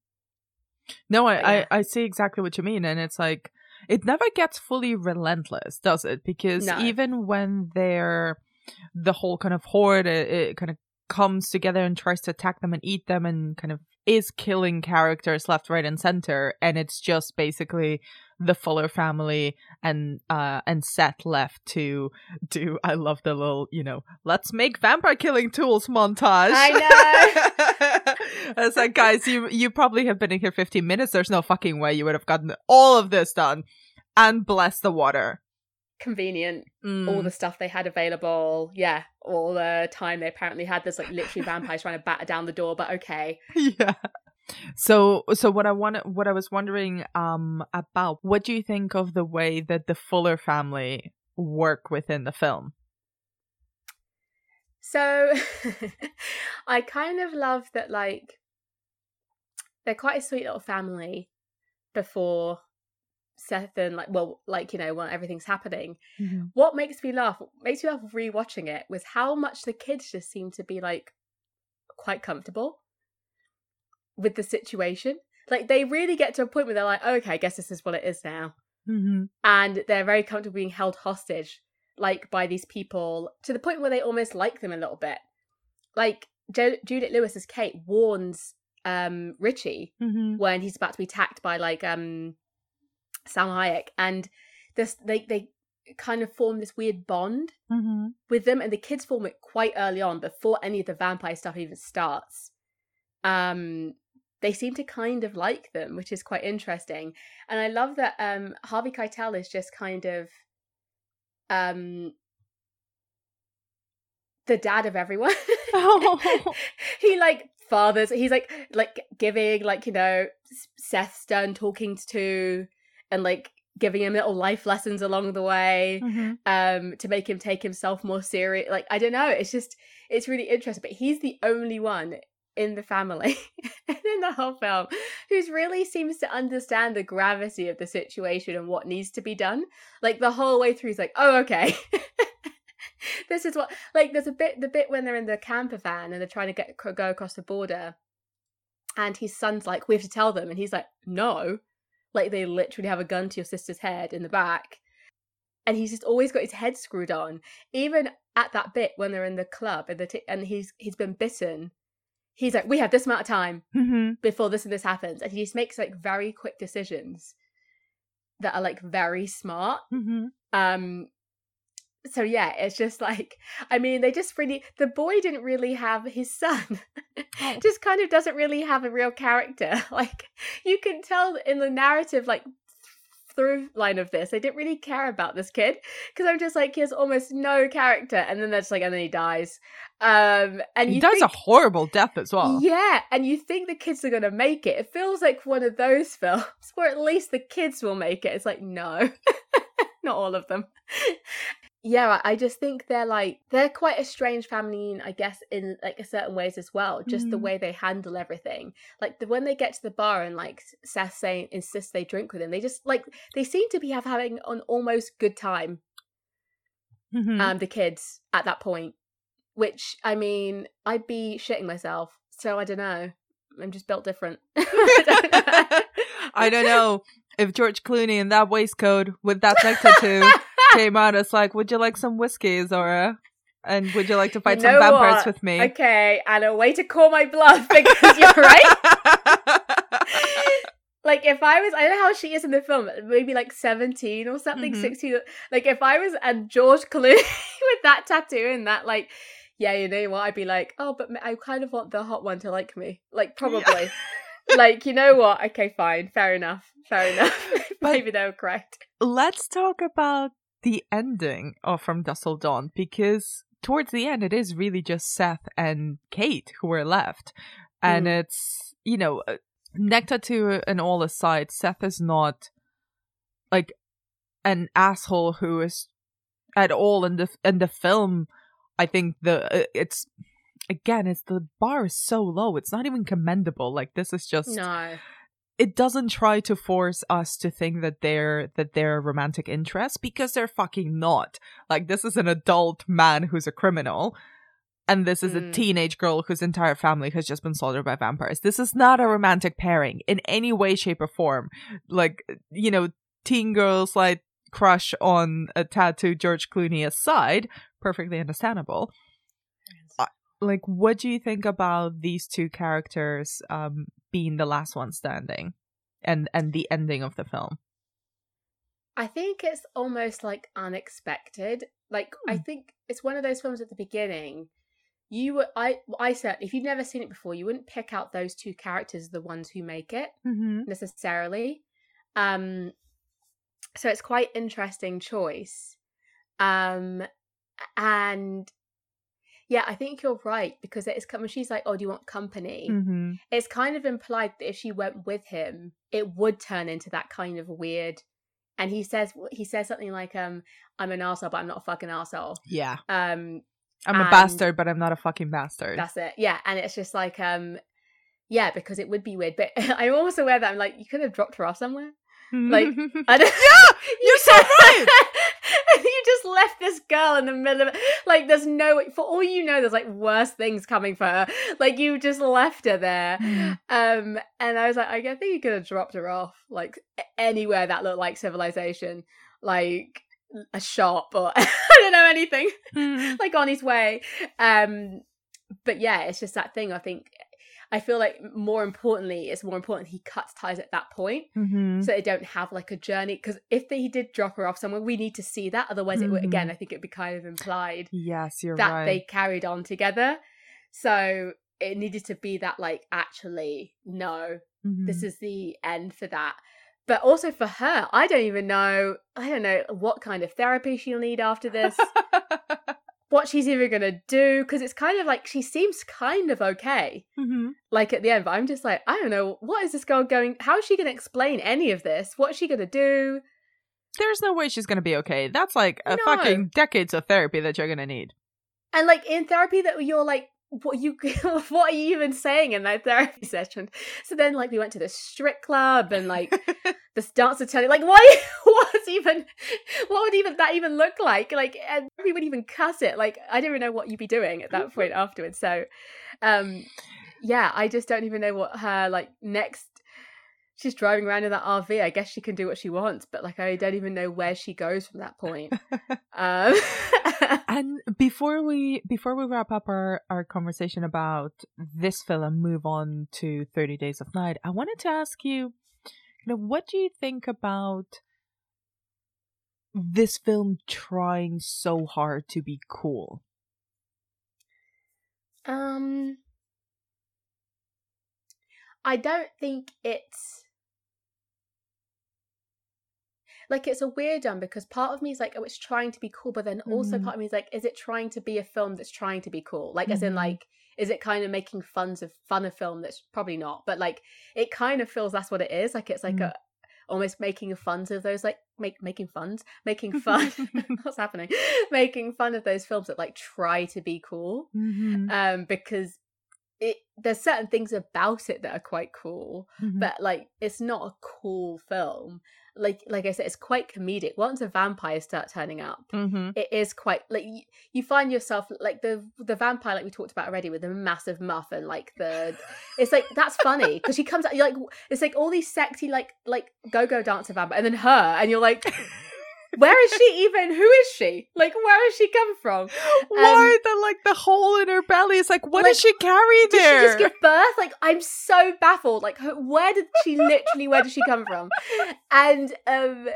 No, I, yeah. I, I see exactly what you mean. And it's like, it never gets fully relentless, does it? Because No. even when they're, the whole kind of horde, it, it kind of comes together and tries to attack them and eat them and kind of is killing characters left, right, and center. And it's just basically the Fuller family and uh and Seth left to do I love the little, you know, let's make vampire killing tools montage. I know. it's like guys, you you probably have been in here 15 minutes. There's no fucking way you would have gotten all of this done. And bless the water. Convenient, Mm. all the stuff they had available. Yeah, all the time they apparently had. There's like literally vampires trying to batter down the door, but okay. yeah. So so what I want what I was wondering um about what do you think of the way that the Fuller family work within the film? So I kind of love that like they're quite a sweet little family before Seth and like well like you know when everything's happening. What makes me laugh makes me laugh rewatching it was how much the kids just seem to be like quite comfortable with the situation. Like they really get to a point where they're like, okay, I guess this is what it is now Mm-hmm. and they're very comfortable being held hostage like by these people to the point where they almost like them a little bit like jo- Judith Lewis as Kate warns um Richie Mm-hmm. when he's about to be attacked by like um Salma Hayek and this they they kind of form this weird bond Mm-hmm. with them and the kids form it quite early on before any of the vampire stuff even starts um they seem to kind of like them which is quite interesting and i love that um harvey keitel is just kind of um the dad of everyone Oh. he like fathers he's like like giving like you know seth's done talking to and like giving him little life lessons along the way Mm-hmm. um to make him take himself more serious like i don't know it's just it's really interesting but he's the only one in the family and in the whole film who's really seems to understand the gravity of the situation and what needs to be done like the whole way through he's like oh okay this is what like there's a bit the bit when they're in the camper van and they're trying to get go across the border and his son's like we have to tell them and he's like no like they literally have a gun to your sister's head in the back and he's just always got his head screwed on even at that bit when they're in the club and the t- and he's he's been bitten he's like we have this amount of time Mm-hmm. before this and this happens and he just makes like very quick decisions that are like very smart Mm-hmm. um so yeah it's just like i mean they just really the boy didn't really have his son Oh. just kind of doesn't really have a real character like you can tell in the narrative like through line of this they didn't really care about this kid because i'm just like he has almost no character and then that's like and then he dies um and He you dies think, a horrible death as well. yeah, and you think the kids are gonna make it. It feels like one of those films where at least the kids will make it. It's like no, not all of them. Yeah, I just think they're like they're quite a strange family, I guess, in like a certain ways as well. Just the Mm. way they handle everything. Like the, when they get to the bar and like Seth saying insists they drink with him, they just like they seem to be have having an almost good time. Mhm. um, the kids at that point. Which I mean, I'd be shitting myself. So I don't know. I'm just built different. I don't know if George Clooney in that waistcoat with that neck tattoo came out as like, would you like some whiskey, Zora? And would you like to fight You some vampires what? with me? Okay, and a way to call my bluff because you're right. like if I was, I don't know how she is in the film, maybe like seventeen or something, Mhm. sixteen. Like if I was and George Clooney with that tattoo and that, like, yeah, you know what? I'd be like, oh, but I kind of want the hot one to like me. Like probably. like you know what? Okay, fine, fair enough, fair enough. Maybe they were correct. Let's talk about the ending of From Dusk Till Dawn because towards the end, it is really just Seth and Kate who are left. And Mm. it's, you know, uh, to and all aside, Seth is not like an asshole who is at all in the in the film. I think the uh, it's again, it's the bar is so low. It's not even commendable. Like this is just No. It doesn't try to force us to think that they're that they're romantic interest because they're fucking not. Like this is an adult man who's a criminal and this is a Mm. teenage girl whose entire family has just been slaughtered by vampires. This is not a romantic pairing in any way shape or form. Like you know, teen girls like crush on a tattooed George Clooney aside, perfectly understandable like what do you think about these two characters um being the last one standing and and the ending of the film I think it's almost like unexpected. Like I Hmm. think it's one of those films at the beginning. You were I I said if you've never seen it before, you wouldn't pick out those two characters the ones who make it mm-hmm. necessarily. Um so it's quite interesting choice. Um and yeah, I think you're right because it's when she's like, "Oh, do you want company?" Mm-hmm. it's kind of implied that if she went with him, it would turn into that kind of weird. And he says he says something like, "Um, I'm an asshole, but I'm not a fucking asshole." yeah Um, i'm a bastard but i'm not a fucking bastard that's it. Yeah, and it's just like, um, yeah, because it would be weird. But I'm also aware that I'm like, you could have dropped her off somewhere. like, I don't, yeah you're so right you just left this girl in the middle of like there's no for all you know there's like worse things coming for her like you just left her there Mm. um and i was like i think you could have dropped her off like anywhere that looked like civilization like a shop or i don't know anything Mm. like on his way um but yeah it's just that thing i think i feel like more importantly it's more important he cuts ties at that point Mhm. so they don't have like a journey because if they did drop her off somewhere we need to see that otherwise it would again i think it'd be kind of implied yes you're that right. they carried on together. So it needed to be that like actually no this Mhm. is the end for that. But also for her i don't even know i don't know what kind of therapy she'll need after this what she's even gonna do because it's kind of like she seems kind of okay Mhm. like at the end but i'm just like i don't know what is this girl going how is she gonna explain any of this what's she gonna do there's no way she's gonna be okay that's like a No. fucking decades of therapy that you're gonna need and like in therapy that you're like what you what are you even saying in that therapy session? So then like we went to the strip club and like this dancer telling like what what's even what would even that even look like? Like and we would even cuss it like i don't even know what you'd be doing at that point afterwards. So um yeah i just don't even know what her like next she's driving around in that rv i guess she can do what she wants but like i don't even know where she goes from that point um And before we before we wrap up our our conversation about this film and move on to 30 Days of Night, I wanted to ask you, you know, what do you think about this film trying so hard to be cool? Um, I don't think it's like it's a weird one because part of me is like, oh, it's trying to be cool, but then also Mhm. part of me is like, is it trying to be a film that's trying to be cool? Like, as in, Mhm. like, is it kind of making funs of fun of film that's probably not, but like, it kind of feels that's what it is. Like, it's like Mm. a almost making fun of those like make making funs making fun what's happening making fun of those films that like try to be cool Mm-hmm. um because it there's certain things about it that are quite cool Mhm. but like it's not a cool film like like I said, it's quite comedic. Once the vampires start turning up, Mm-hmm. it is quite like you, you find yourself like the the vampire like we talked about already with the massive muff and like the it's like that's funny because she comes out like it's like all these sexy like like go go dancer vampire and then her and you're like where is she even who is she like where has she come from Why the like the hole in her belly is like what like, does she carry there? did she just give birth like i'm so baffled like where did she literally where did she come from and um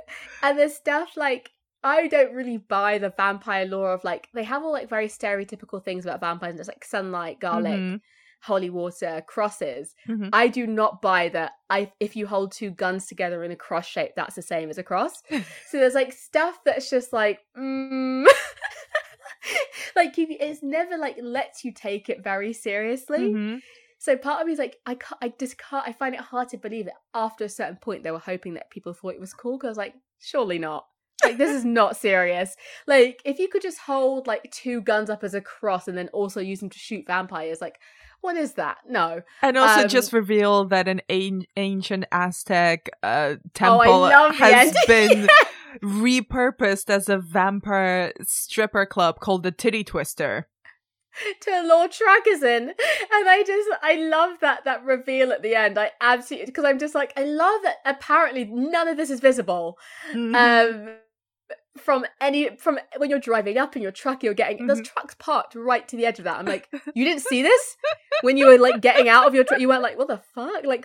and there's stuff like I don't really buy the vampire lore of like they have all like very stereotypical things about vampires. There's like sunlight, garlic, Mhm. Holy water, crosses. Mhm. I do not buy that. I if you hold two guns together in a cross shape, that's the same as a cross. so there's like stuff that's just like, mm. like you, it's never like lets you take it very seriously. Mhm. So part of me is like, I can't, I just can't. I find it hard to believe it. after a certain point they were hoping that people thought it was cool. Because I was like, surely not. Like this is not serious. Like if you could just hold like two guns up as a cross and then also use them to shoot vampires, like what is that? No. And also Um, just reveal that an an- ancient Aztec uh, Oh, temple the has been repurposed as a vampire stripper club called the Titty Twister. to Lord Tragazin. And I just I love that that reveal at the end. I absolutely because I'm just like I love that apparently none of this is visible. Mhm. Um from any from when you're driving up in your truck you're getting there's Mhm. trucks parked right to the edge of that. I'm like, you didn't see this? When you were like getting out of your truck you weren't like, what the fuck? Like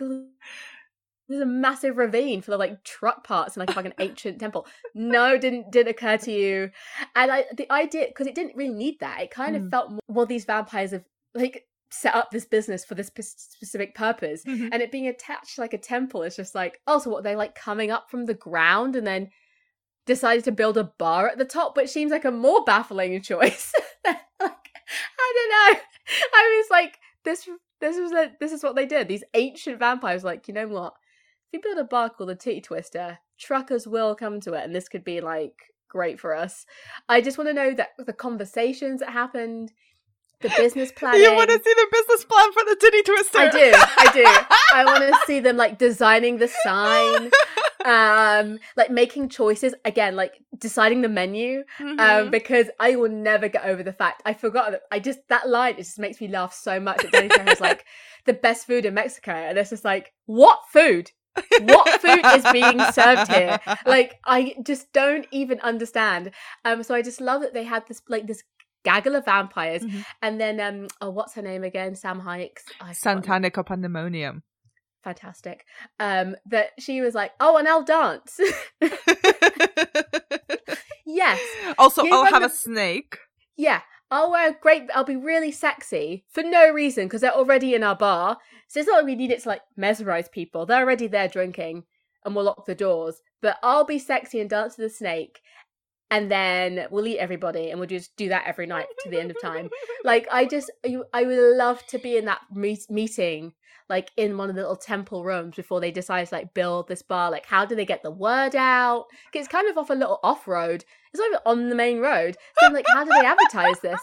there's a massive ravine full of like truck parts and like a fucking ancient temple. No, didn't didn't occur to you. And I the idea because it didn't really need that. It kind Mm. of felt more, well these vampires have like set up this business for this p- specific purpose Mhm. and it being attached to like a temple is just like oh so what they like coming up from the ground and then decided to build a bar at the top which seems like a more baffling choice like i don't know i was like this this was a this is what they did these ancient vampires like you know what if we build a bar called the titty twister truckers will come to it and this could be like great for us i just want to know that the conversations that happened the business plan. You want to see the business plan for the Titty Twister? I do, I do. I want to see them like designing the sign, um, like making choices again, like deciding the menu. Um, Mhm. because I will never get over the fact I forgot that I just that line it just makes me laugh so much. That Danny Trejo's like the best food in Mexico, and it's just like what food? What food is being served here? Like I just don't even understand. Um, so I just love that they had this like this gaggle of vampires, Mhm. and then um, oh, what's her name again? Salma Hayek's Santanico Pandemonium. Fantastic. Um, that she was like, oh, and I'll dance. yes, also, You I'll have a snake. yeah. I'll wear a great. I'll be really sexy for no reason because they're already in our bar. So it's not like we need it to like mesmerize people. They're already there drinking, and we'll lock the doors. But I'll be sexy and dance to the snake, and then we'll eat everybody, and we'll just do that every night to the end of time. Like I just, I would love to be in that meet- meeting, like in one of the little temple rooms before they decide to like build this bar. Like, how do they get the word out? It's kind of off a little off road. It's not even on the main road. So I'm like, how do they advertise this?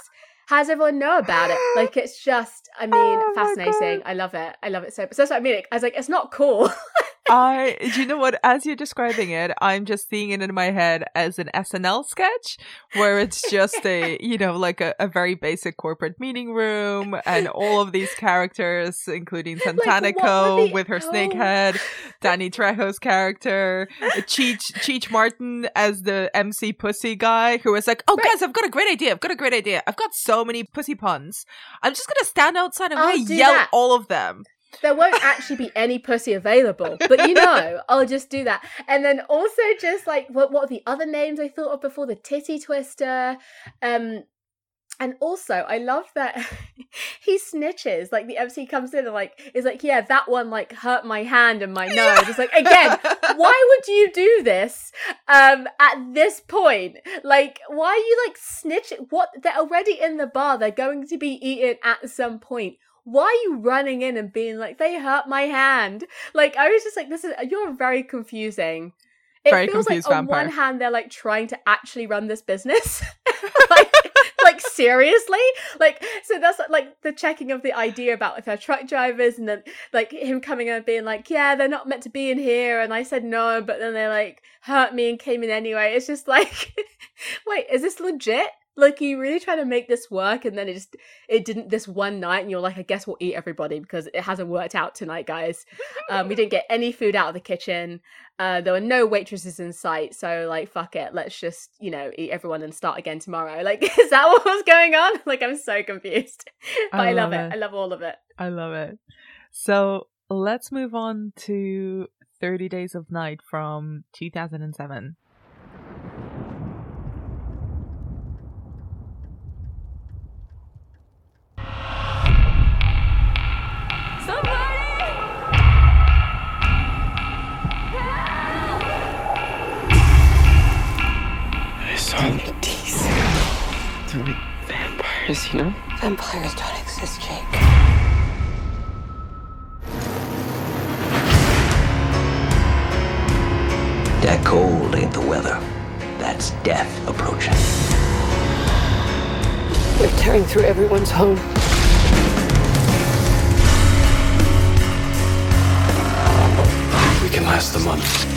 How does everyone know about it? Like, it's just, I mean, Oh fascinating. God. I love it. I love it so. So that's what I mean. Like, I was like, it's not cool. I, do you know what? As you're describing it, I'm just seeing it in my head as an SNL sketch where it's just a, you know, like a, a very basic corporate meeting room and all of these characters, including Like, Santanico the- with her snake oh. head, Danny Trejo's character, Cheech, Cheech Marin as the MC pussy guy who was like, oh, Right. guys, I've got a great idea. I've got a great idea. I've got so many pussy puns. I'm just going to stand outside and I'll yell that. all of them. There won't actually be any pussy available. But you know, I'll just do that. And then also just like what what are the other names I thought of before? The titty twister. Um and also I love that he snitches. Like the MC comes in and like is like, yeah, that one like hurt my hand and my nose. It's like again, why would you do this um at this point? Like, why are you like snitching? What they're already in the bar, they're going to be eaten at some point why are you running in and being like they hurt my hand? Like i was just like this is you're very confusing. It Very feels confused like on vampire. one hand they're like trying to actually run this business like, like seriously? Like so that's like the checking of the idea about if they're truck drivers and then like him coming and being like yeah they're not meant to be in here and i said no but then they like hurt me and came in anyway. It's just like wait is this legit like you really try to make this work and then it just it didn't this one night and you're like i guess we'll eat everybody because it hasn't worked out tonight guys um we didn't get any food out of the kitchen uh there were no waitresses in sight so like fuck it let's just you know eat everyone and start again tomorrow like is that what was going on like i'm so confused but i, love, it. i love all of it I love it. So let's move on to 30 Days of Night from 2007. Like vampires, you know? Vampires don't exist, Jake. That cold ain't the weather. That's death approaching. They're tearing through everyone's home. We can last a month.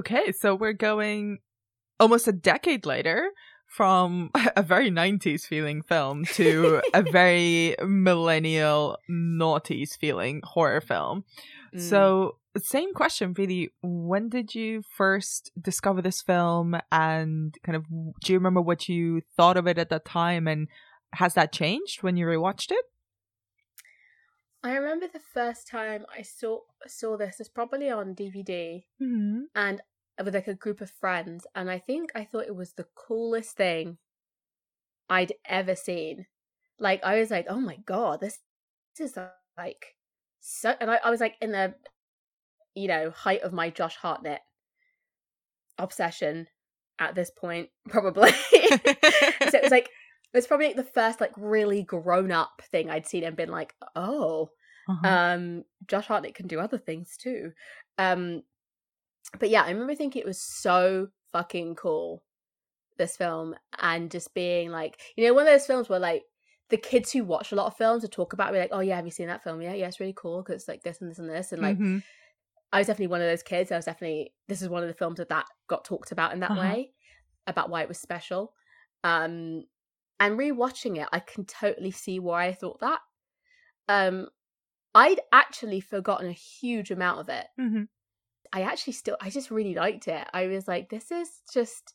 Okay, so we're going almost a decade later from a very 90s feeling film to a very millennial noughties feeling horror film. So, same question really. When did you first discover this film and kind of do you remember what you thought of it at that time and has that changed when you rewatched it? i remember the first time i saw saw this was probably on dvd Mm-hmm. and with like a group of friends and i think i thought it was the coolest thing i'd ever seen. Like i was like oh my god this, this is like so and I, I was like in the you know height of my josh hartnett obsession at this point probably. So it was like it was probably like the first like really grown up thing i'd seen and been like oh Uh-huh. um josh hartnett can do other things too. Um but yeah i remember thinking it was so fucking cool this film and just being like you know one of those films where like the kids who watch a lot of films would talk about it, be like oh yeah have you seen that film yeah yeah it's really cool because it's like this and this and this and like Mhm. i was definitely one of those kids i was definitely this is one of the films that that got talked about in that Uh-huh. way about why it was special um and rewatching it i can totally see why i thought that um i'd actually forgotten a huge amount of it Mhm. I actually still I just really liked it. I was like, this is just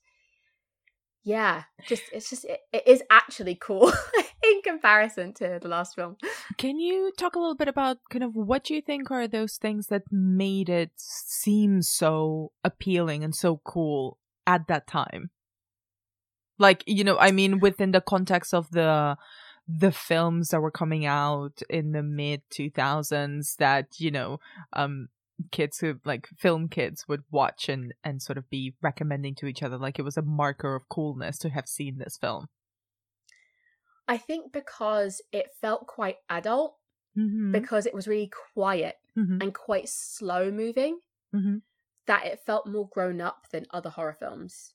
yeah, just it's just it, it is actually cool in comparison to the last film. Can you talk a little bit about kind of what you think are those things that made it seem so appealing and so cool at that time? Like, you know, I mean within the context of the the films that were coming out in the mid 2000s that, you know, um kids who like film kids would watch and and sort of be recommending to each other like it was a marker of coolness to have seen this film. I think because it felt quite adult, Mhm. because it was really quiet Mhm. and quite slow moving, Mhm. that it felt more grown up than other horror films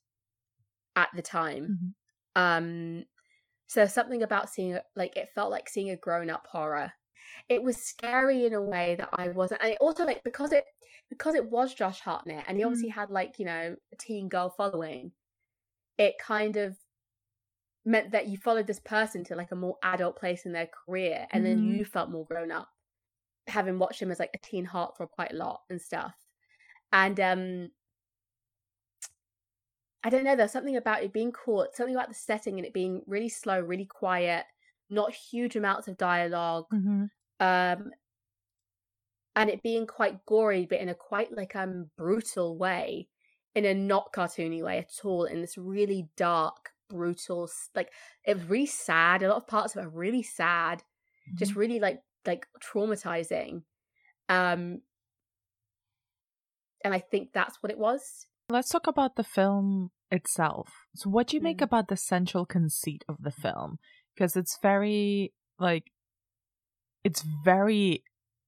at the time. Mhm. Um so something about seeing like it felt like seeing a grown up horror. It was scary in a way that I wasn't and it also like because it because it was Josh Hartnett and he obviously had like, you know, a teen girl following, it kind of meant that you followed this person to like a more adult place in their career and then Mhm. you felt more grown up having watched him as like a teen heartthrob quite a lot and stuff. And um I don't know, there's something about it being caught, something about the setting and it being really slow, really quiet, not huge amounts of dialogue, Mhm. um and it being quite gory but in a quite like um brutal way in a not cartoony way at all in this really dark brutal like it was really sad a lot of parts of it are really sad just really like like traumatizing um and i think that's what it was Let's talk about the film itself. So, what do you make Mm. about the central conceit of the film? Because it's very like it's very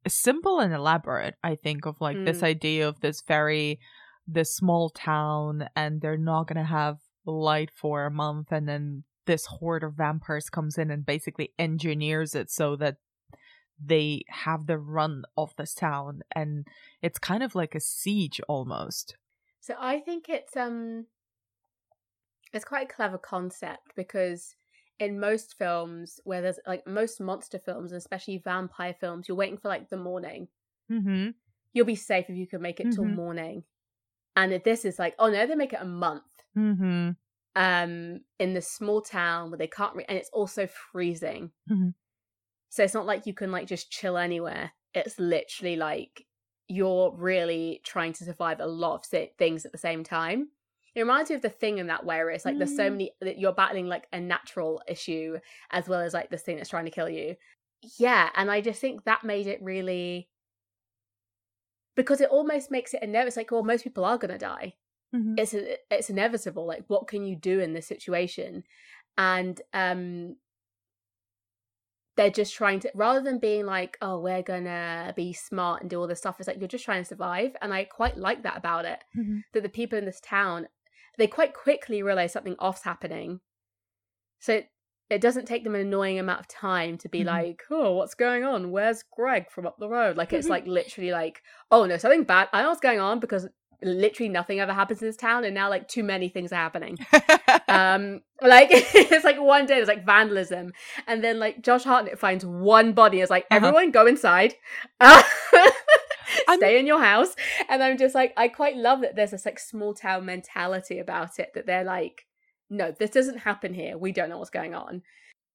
simple and elaborate. I think of like this Mm. idea of this very this small town, and they're not gonna have light for a month, and then this horde of vampires comes in and basically engineers it so that they have the run of this town and it's kind of like a siege almost So I think it's um it's quite a clever concept because in most films where there's like most monster films, especially vampire films, you're waiting for like the morning. mm-hmm You'll be safe if you can make it till Mhm. morning. And if this is like, oh no, they make it a month. mm-hmm Um, in this small town where they can't, re- and it's also freezing. Mhm. So it's not like you can like just chill anywhere. It's literally like you're really trying to survive a lot of things at the same time. It reminds me of the thing in that way, where it's like there's so Mm. many that you're battling like a natural issue as well as like this thing that's trying to kill you. Yeah, and I just think that made it really because it almost makes it inevitable. It's like, well, most people are gonna die Mhm. it's it's inevitable like what can you do in this situation and um they're just trying to rather than being like oh we're gonna be smart and do all this stuff it's like you're just trying to survive and i quite like that about it Mhm. that the people in this town they quite quickly realize something off's happening. So it, doesn't take them an annoying amount of time to be Mhm. like oh what's going on? Where's greg from up the road? Like it's like literally like oh no something bad i know what's going on because literally nothing ever happens in this town and now like too many things are happening. Um like it's like one day there's like vandalism and then like josh hartnett finds one body is like Uh-huh. everyone go inside. uh, stay in your house. And i'm just like i quite love that there's this like small town mentality about it that they're like no this doesn't happen here. We don't know what's going on.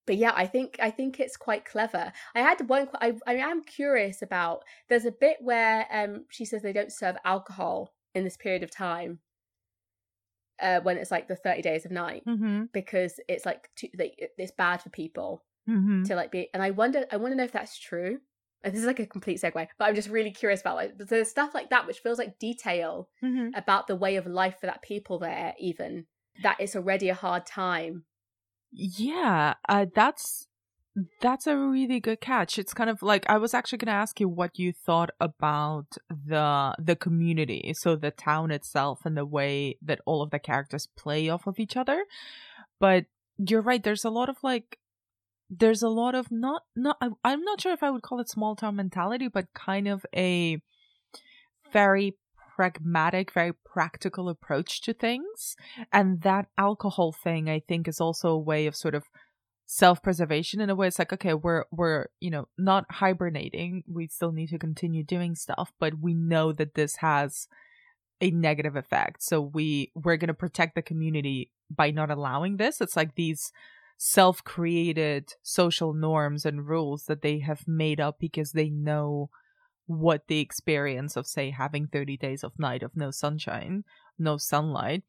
But yeah i think i think it's quite clever. I had one i, I am curious about there's a bit where um she says they don't serve alcohol in this period of time uh when it's like the 30 days of night mm-hmm. because it's like too, like, it's bad for people Mm-hmm. to like be and i wonder i want to know if that's true this is like a complete segue but i'm just really curious about like there's stuff like that which feels like detail Mm-hmm. about the way of life for that people there even that it's already a hard time Yeah, uh, that's that's a really good catch. It's kind of like I was actually going to ask you what you thought about the the community, so the town itself and the way that all of the characters play off of each other. But you're right. There's a lot of like, there's a lot of not not. I, I'm not sure if I would call it small town mentality, but kind of a very pragmatic, very practical approach to things. And that alcohol thing, I think, is also a way of sort of self-preservation in a way it's like okay we're we're you know not hibernating we still need to continue doing stuff but we know that this has a negative effect so we we're going to protect the community by not allowing this it's like these self-created social norms and rules that they have made up because they know what the experience of say having 30 days of night of no sunshine no sunlight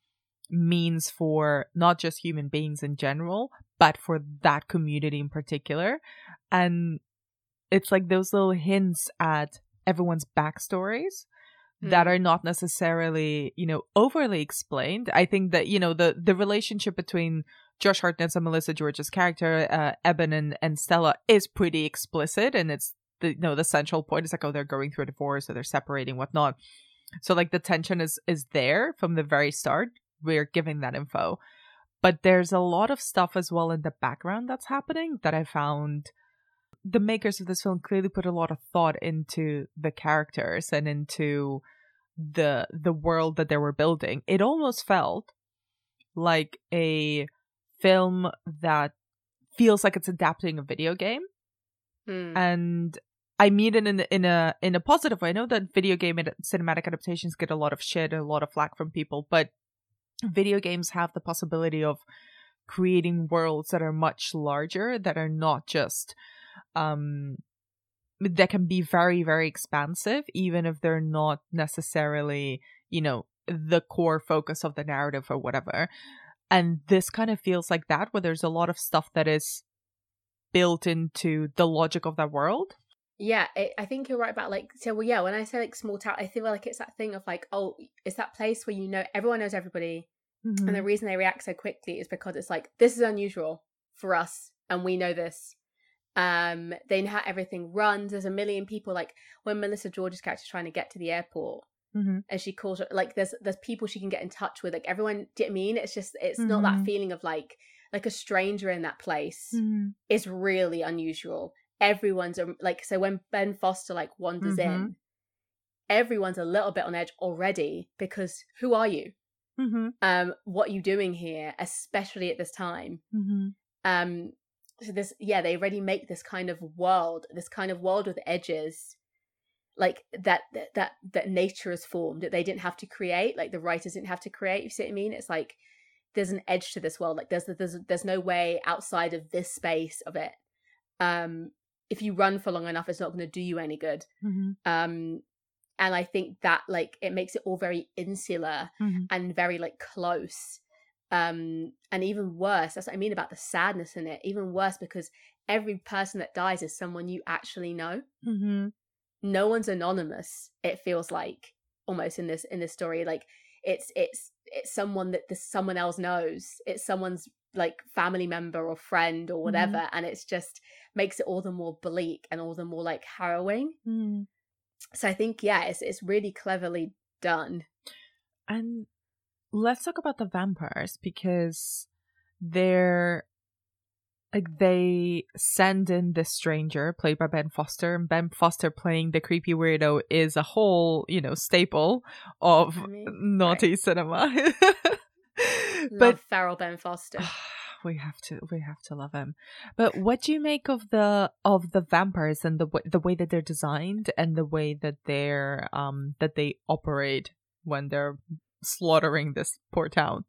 means for not just human beings in general but for that community in particular and it's like those little hints at everyone's backstories that Mm. are not necessarily you know overly explained i think that you know the the relationship between josh hartnett's and melissa george's character uh eben and, and stella is pretty explicit and it's the you know the central point. Is like oh they're going through a divorce or they're separating whatnot. So like the tension is is there from the very start. We're giving that info. But there's a lot of stuff as well in the background that's happening that i found the makers of this film clearly put a lot of thought into the characters and into the the world that they were building. It almost felt like a film that feels like it's adapting a video game Hmm. and I mean it in a, in a in a positive way. I know that video game and cinematic adaptations get a lot of shit, a lot of flack from people, but video games have the possibility of creating worlds that are much larger, that are not just um that can be very very expansive, even if they're not necessarily you know the core focus of the narrative or whatever. And this kind of feels like that, where there's a lot of stuff that is built into the logic of that world. Yeah, it, I think you're right about like so. Well, yeah, when I say like small town, I feel like it's that thing of like, oh, it's that place where you know everyone knows everybody. Mm-hmm. And the reason they react so quickly is because it's like, this is unusual for us, and we know this. Um, they know how everything runs. There's a million people. Like when Melissa George's character is trying to get to the airport, Mm-hmm. and she calls her like there's there's people she can get in touch with. Like everyone, do you know I mean? It's just it's not that Mhm. feeling of like like a stranger in that place Mm-hmm. is really unusual. Everyone's a, like so when Ben Foster like wanders Mhm. in, everyone's a little bit on edge already because who are you? Mm-hmm. Um, what are you doing here, especially at this time? Mm-hmm. Um, so this yeah, they already make this kind of world, this kind of world with edges, like that that that, that nature has formed that they didn't have to create, like the writers didn't have to create. You see what I mean? It's like there's an edge to this world. Like there's there's there's no way outside of this space of it. Um, if you run for long enough, it's not going to do you any good. Mm-hmm. Um, and I think that like it makes it all very insular Mm-hmm. and very like close. Um, and even worse, that's what I mean about the sadness in it. Even worse because every person that dies is someone you actually know. Mm-hmm. No one's anonymous. It feels like almost in this in this story, like it's it's it's someone that this someone else knows. It's someone's like family member or friend or whatever, and it's just makes it all the more bleak and all the more like harrowing. Mm-hmm. So I think yeah, it's it's really cleverly done. And let's talk about the vampires because they're like they send in this stranger played by Ben Foster, and Ben Foster playing the creepy weirdo is a whole, you know, staple of I mean, naughty cinema. Love but Farrell Ben Foster. we have to we have to love him. But what do you make of the of the vampires and the way the way that they're designed and the way that they're um that they operate when they're slaughtering this poor town?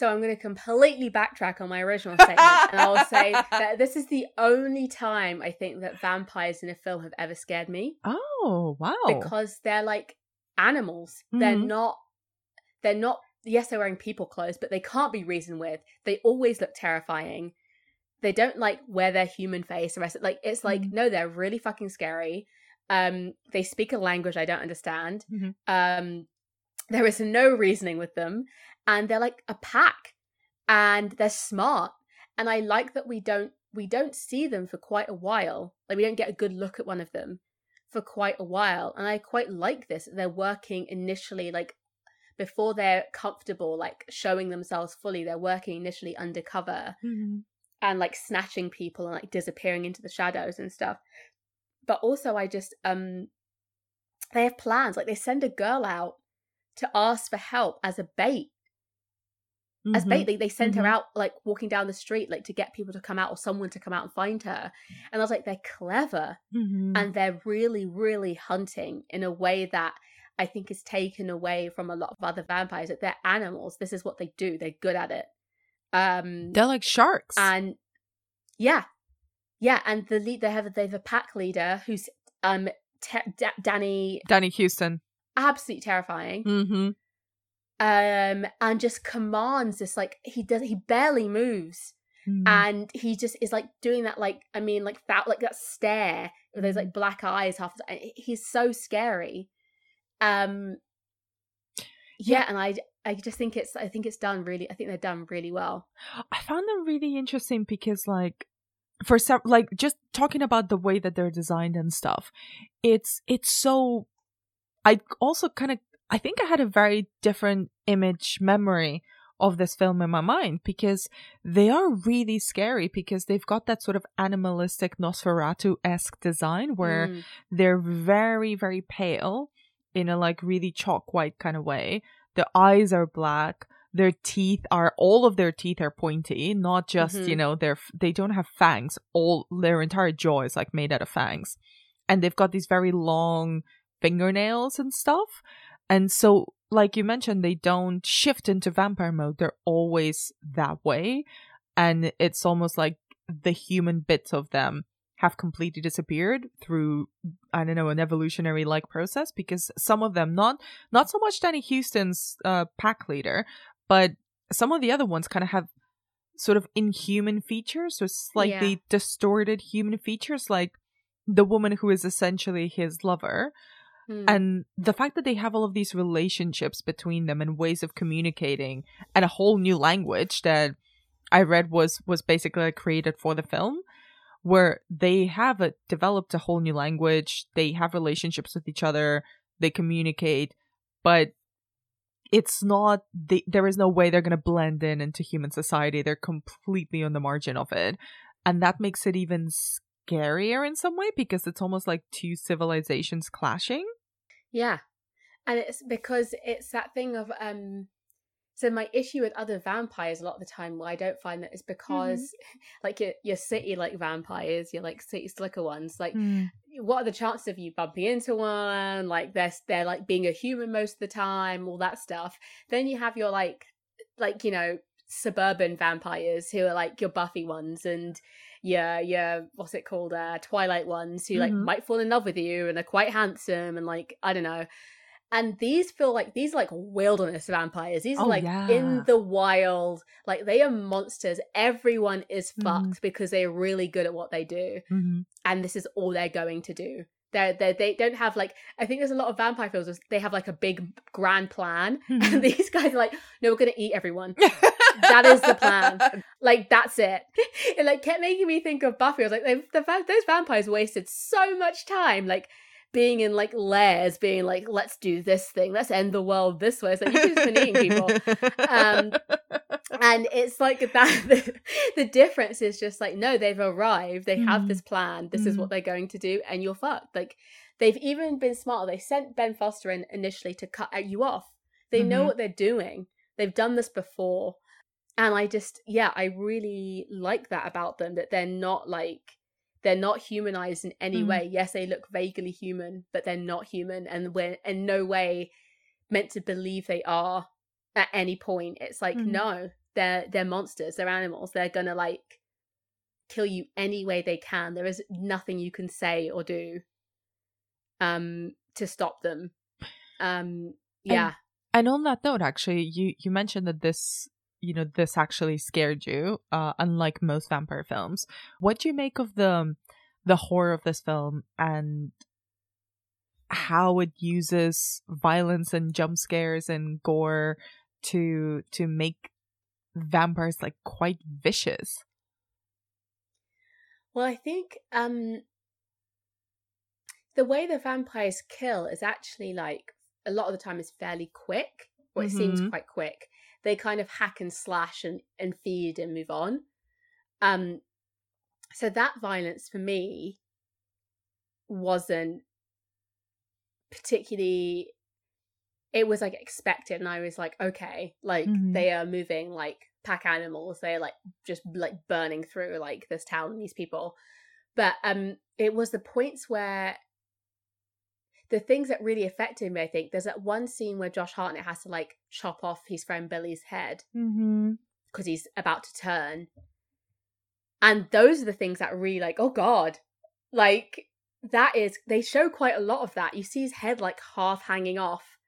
So I'm going to completely backtrack on my original statement, and I'll say that this is the only time I think that vampires in a film have ever scared me Oh wow! because they're like animals. They're Mhm. not. They're not. Yes, they're wearing people clothes, but they can't be reasoned with. They always look terrifying. They don't like wear their human face. The rest, like it's like Mhm. no, they're really fucking scary. Um, they speak a language I don't understand. Mhm. Um, there is no reasoning with them, and they're like a pack, and they're smart. And I like that we don't we don't see them for quite a while. Like we don't get a good look at one of them for quite a while, and I quite like this. They're working initially like before they're comfortable, like showing themselves fully. They're working initially undercover Mhm. and like snatching people and like disappearing into the shadows and stuff. But also I just um they have plans. Like they send a girl out to ask for help as a bait. As Mhm. bait, they, they send Mhm. her out like walking down the street, like to get people to come out or someone to come out and find her. And I was like, they're clever Mhm. and they're really, really hunting in a way that I think is taken away from a lot of other vampires. That they're animals. This is what they do. They're good at it. Um They're like sharks. and yeah yeah and the lead they have they have a pack leader who's um te- danny Danny Huston. absolutely terrifying Mm-hmm. Um and just commands this like he does he barely moves Mm. and he just is like doing that like i mean like that like that stare with those like black eyes half the he's so scary um yeah, and i i just think it's i think it's done really i think they're done really well I found them really interesting because, like, for some, like, just talking about the way that they're designed and stuff, it's it's so. I also kind of, I think I had a very different image memory of this film in my mind because they are really scary because they've got that sort of animalistic Nosferatu esque design where Mm. they're very very pale in a like really chalk white kind of way. The eyes are black. Their teeth are all of their teeth are pointy not just you Mhm. know they're they don't have fangs. All their entire jaw is like made out of fangs. And they've got these very long fingernails and stuff and so like you mentioned they don't shift into vampire mode. They're always that way. And it's almost like the human bits of them have completely disappeared through I don't know an evolutionary like process because some of them not not so much Danny Huston's uh, pack leader, but some of the other ones kind of have sort of inhuman features, so slightly distorted human features, like the woman who is essentially his lover. Hmm. And the fact that they have all of these relationships between them and ways of communicating and a whole new language that I read was was basically created for the film where they have a, developed a whole new language, they have relationships with each other, they communicate, but it's not they, there is no way they're going to blend in into human society. They're completely on the margin of it. And that makes it even scarier in some way because it's almost like two civilizations clashing. Yeah. And it's because it's that thing of um so my issue with other vampires a lot of the time why I don't find that is because Mm-hmm. like your your city like vampires, your like city slicker ones, like Mm. what are the chances of you bumping into one? Like they're they're like being a human most of the time, all that stuff. Then you have your like like, you know, suburban vampires who are like your Buffy ones and your your what's it called, uh Twilight ones who like Mhm. might fall in love with you and are quite handsome and like I don't know. And these feel like these are like wilderness vampires. These are Oh, like yeah. in the wild. Like they are monsters. Everyone is Mhm. fucked because they're really good at what they do Mhm. and this is all they're going to do. They're, they're, they don't have like I think there's a lot of vampire films. where They have like a big grand plan, Mhm. and these guys are like, no, we're gonna eat everyone. That is the plan. Like that's it. It like kept making me think of Buffy. I was like, they, the, those vampires wasted so much time, like being in like lairs, being like, let's do this thing, let's end the world this way. It's like you just been eating people. Um, and it's like that the, the difference is just like no they've arrived they have Mhm. this plan this is Mhm. what they're going to do and you're fucked like they've even been smarter they sent ben foster in initially to cut you off they know Mhm. what they're doing they've done this before and i just yeah i really like that about them that they're not like they're not humanized in any Mm. way. Yes they look vaguely human but they're not human and we're in no way meant to believe they are at any point. It's like Mhm. no they're they're monsters they're animals. They're gonna like kill you any way they can. There is nothing you can say or do um to stop them. Um yeah. And on that note, actually, you you mentioned that this you know this actually scared you, uh, unlike most vampire films. What do you make of the the horror of this film and how it uses violence and jump scares and gore to to make vampires like quite vicious? well i think um the way the vampires kill is actually like a lot of the time is fairly quick or it seems Mhm. quite quick they kind of hack and slash and, and feed and move on um so that violence for me wasn't particularly it was like expected and i was like okay like Mhm. they are moving like pack animals they're like just like burning through like this town and these people but um it was the points where the things that really affected me i think there's that one scene where josh hartnett has to like chop off his friend billy's head Mm-hmm. because he's about to turn. And those are the things that really like, oh god. Like that is they show quite a lot of that. You see his head like half hanging off.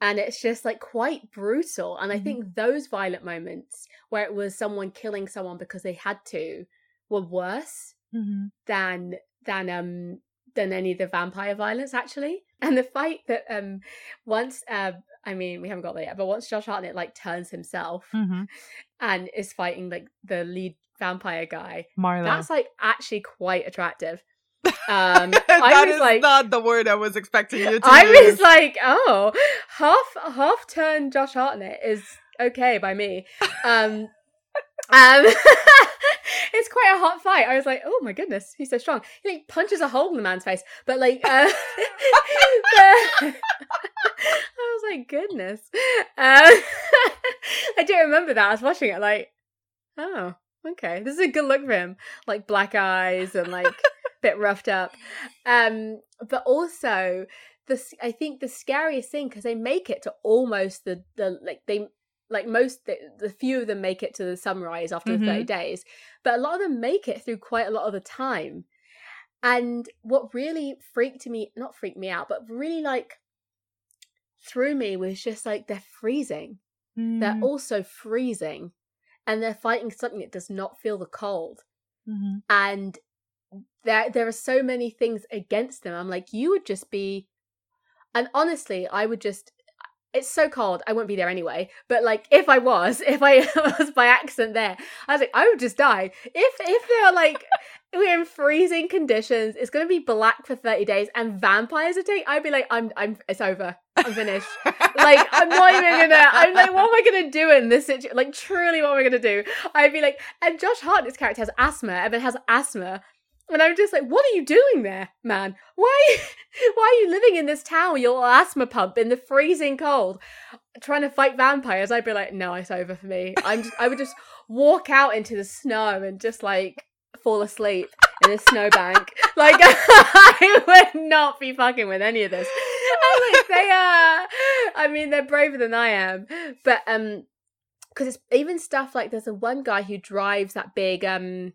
And it's just like quite brutal. And I Mhm. think those violent moments where it was someone killing someone because they had to were worse Mm-hmm. than than um than any of the vampire violence actually. And the fight that um once uh I mean we haven't got there yet, but once Josh Hartnett like turns himself Mm-hmm. and is fighting like the lead vampire guy, Marlow. that's like actually quite attractive. Um I was is like not the word I was expecting you to I use. was like, oh, half half turn Josh Hartnett is okay by me. Um, um, it's quite a hot fight. I was like, oh my goodness, he's so strong. He like punches a hole in the man's face, but like, uh, I was like, goodness. Um, I do remember that. I was watching it like, oh, okay, this is a good look for him. Like black eyes and like bit roughed up. Um, but also the I think the scariest thing because they make it to almost the the like they like most the, the few of them make it to the sunrise after the 30 Mhm. days but a lot of them make it through quite a lot of the time and what really freaked me not freaked me out but really like threw me was just like they're freezing they're Mm, also freezing and they're fighting something that does not feel the cold mhm. and there there are so many things against them. I'm like, you would just be And honestly, I would just it's so cold, I won't be there anyway. But like if I was, if I was by accident there, I was like, I would just die. If if they're like we're in freezing conditions, it's gonna be black for 30 days and vampires attack, I'd be like, I'm I'm it's over. I'm finished. like I'm not even gonna I'm like, what am I gonna do in this situation? Like truly what am I gonna do? I'd be like, and Josh Hartnett's character has asthma, Evan has asthma. And I'm just like, what are you doing there, man? Why, why are you living in this town with your asthma pump in the freezing cold, trying to fight vampires? I'd be like, no, it's over for me. I'm, just, I would just walk out into the snow and just like fall asleep in a snowbank. Like, I would not be fucking with any of this. I'm like, they are. I mean, they're braver than I am, but um, because it's even stuff like there's a one guy who drives that big um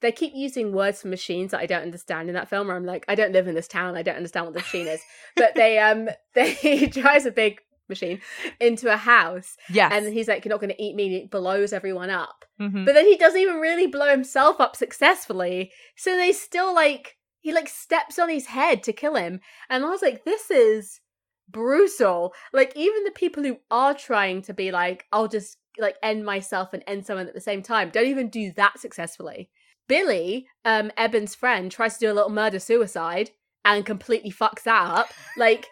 they keep using words for machines that I don't understand in that film. Where I'm like, I don't live in this town. I don't understand what the machine is. But they um they he drives a big machine into a house. Yeah. And he's like, You're not gonna eat me, and he blows everyone up. Mhm. But then he doesn't even really blow himself up successfully. So they still like he like steps on his head to kill him. And I was like, this is brutal. Like even the people who are trying to be like, I'll just like end myself and end someone at the same time, don't even do that successfully. Billy, um, Eben's friend, tries to do a little murder suicide and completely fucks that up. Like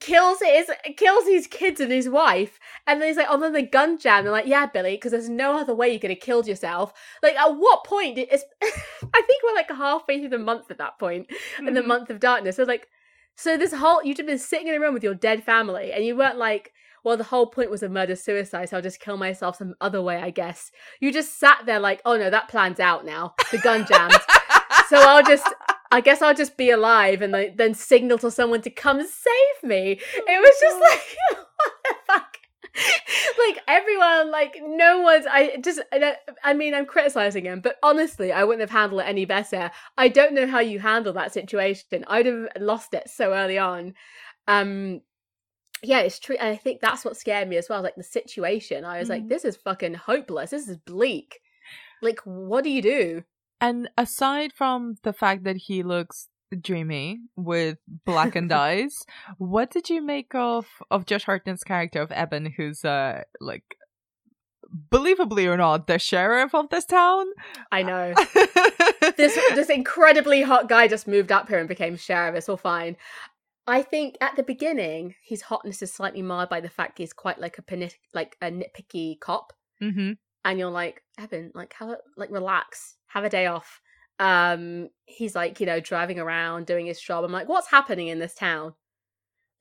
kills his kills his kids and his wife, and then he's like, "Oh, then the gun jam." They're like, "Yeah, Billy, because there's no other way you could have killed yourself." Like, at what point? Did, it's, I think we're like halfway through the month at that point, in the month of darkness. So like, so this whole you've just been sitting in a room with your dead family, and you weren't like, well, the whole point was a murder suicide, so I'll just kill myself some other way, I guess. You just sat there like, oh no, that plan's out now. The gun jammed. so I'll just, I guess I'll just be alive and like, then signal to someone to come save me. It was just like, what the fuck? like everyone, like no one's. I just, I mean, I'm criticizing him, but honestly, I wouldn't have handled it any better. I don't know how you handle that situation. I'd have lost it so early on. Um, yeah, it's true. And I think that's what scared me as well. Like the situation, I was like, Mhm. this is fucking hopeless. This is bleak. Like, what do you do? And aside from the fact that he looks dreamy with blackened eyes, what did you make of of Josh Hartnett's character of Eben, who's uh like believably or not the sheriff of this town? I know. this this incredibly hot guy just moved up here and became sheriff. It's all fine. I think at the beginning, his hotness is slightly marred by the fact he's quite like a pini- like a nitpicky cop, mm-hmm. and you're like, Evan, like have a like relax, have a day off. Um, he's like, you know, driving around doing his job. I'm like, what's happening in this town?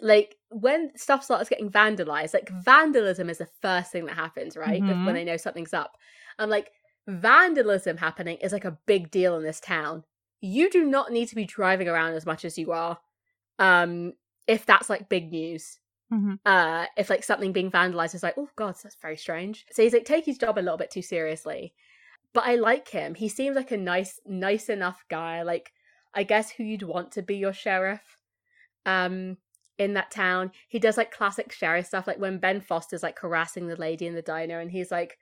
Like when stuff starts getting vandalized, like vandalism is the first thing that happens, right? Mhm. When they know something's up. I'm like, vandalism happening is like a big deal in this town. You do not need to be driving around as much as you are. Um, if that's like big news. Mhm. Uh, if like something being vandalized is like, oh god, that's very strange. So he's like take his job a little bit too seriously. But I like him. He seems like a nice, nice enough guy. Like, I guess who you'd want to be your sheriff. Um, in that town. He does like classic sheriff stuff, like when Ben Foster's like harassing the lady in the diner and he's like,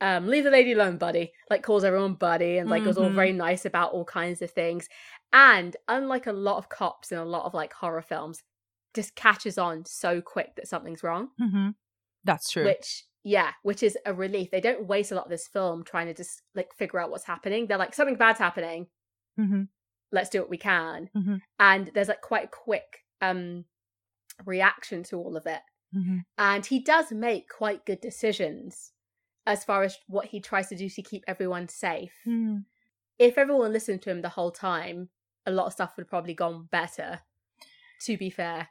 um, leave the lady alone, buddy. Like calls everyone buddy and like was all very nice about all kinds of things. And unlike a lot of cops in a lot of like horror films, just catches on so quick that something's wrong. Mm-hmm. That's true. Which yeah, which is a relief. They don't waste a lot of this film trying to just like figure out what's happening. They're like, something bad's happening. mm-hmm. Let's do what we can. Mhm. And there's like quite a quick um reaction to all of it. Mm-hmm. And he does make quite good decisions as far as what he tries to do to keep everyone safe. Mm-hmm. If everyone listened to him the whole time, a lot of stuff would have probably gone better. To be fair.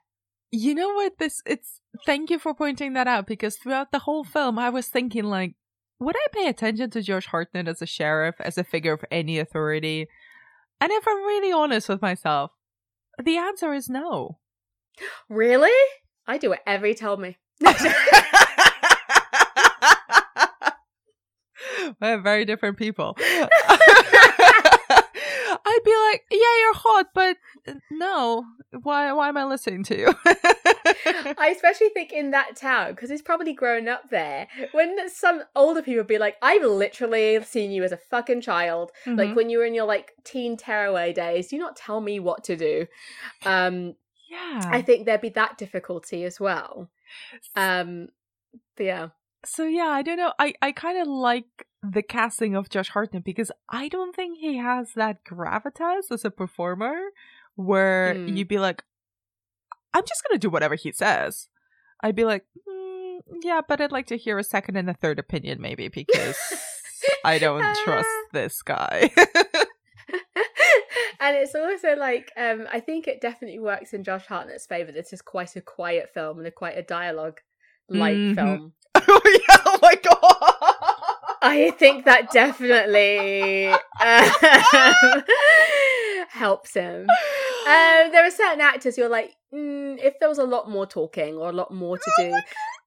You know what? This it's. Thank you for pointing that out because throughout the whole film, I was thinking like, would I pay attention to Josh Hartnett as a sheriff, as a figure of any authority? And if I'm really honest with myself, the answer is no. Really? I do whatever he told me. We're very different people. I'd be like, yeah, you're hot, but uh, no. Why? Why am I listening to you? I especially think in that town because he's probably grown up there. When some older people be like, "I've literally seen you as a fucking child, like Mhm. when you were in your like teen tearaway days. Do not tell me what to do." Um, Yeah. I think there'd be that difficulty as well. Um, yeah. So yeah, I don't know. I I kind of like the casting of Josh Hartnett because I don't think he has that gravitas as a performer where Mm. you'd be like, I'm just gonna do whatever he says. I'd be like, mm, yeah, but I'd like to hear a second and a third opinion maybe because I don't trust this guy. and it's also like um I think it definitely works in Josh Hartnett's favor. This is quite a quiet film and a quite a dialogue light Mhm. film. oh yeah! Oh my god! I think that definitely um, helps him. Um, there are certain actors who are like, mm, if there was a lot more talking or a lot more to do.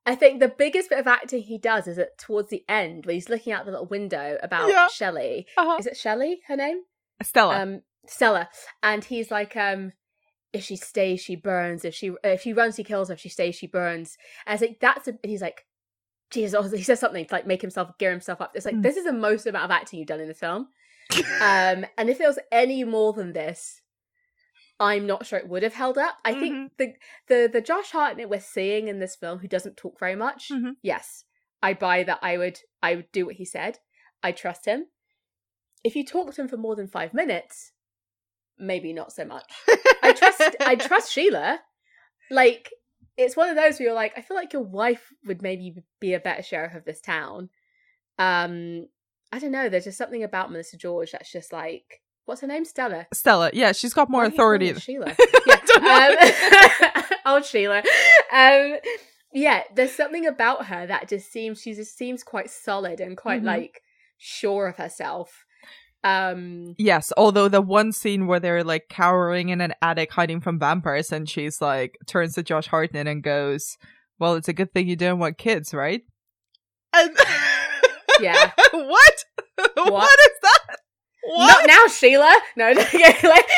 I think the biggest bit of acting he does is at towards the end where he's looking out the little window about Yeah. Shelley. Uh-huh. Is it Shelley? Her name? Stella. um Stella and he's like um if she stays she burns if she if she runs he kills her if she stays she burns and I think that's a, and he's like Jesus he says something to like make himself gear himself up it's like Mm. this is the most amount of acting you've done in this film um and if there was any more than this I'm not sure it would have held up. I Mhm. think the the the Josh Hartnett we're seeing in this film who doesn't talk very much. Mhm. Yes, I buy that. I would I would do what he said. I trust him. If you talk to him for more than five minutes, maybe not so much. I trust I trust Sheila. Like it's one of those where you're like, I feel like your wife would maybe be a better sheriff of this town. Um, I don't know. There's just something about Melissa George that's just like, what's her name? Stella. Stella. Yeah, she's got more Why do you call authority. her Sheila. Know. Um, old Sheila. Um, yeah, there's something about her that just seems she just seems quite solid and quite Mhm. like sure of herself. Um, Yes, although the one scene where they're like cowering in an attic hiding from vampires and she's like turns to Josh Hartnett and goes, Well, it's a good thing you don't want kids, right? And Yeah. what? what is that? What? Not now, Sheila. No, yeah, like,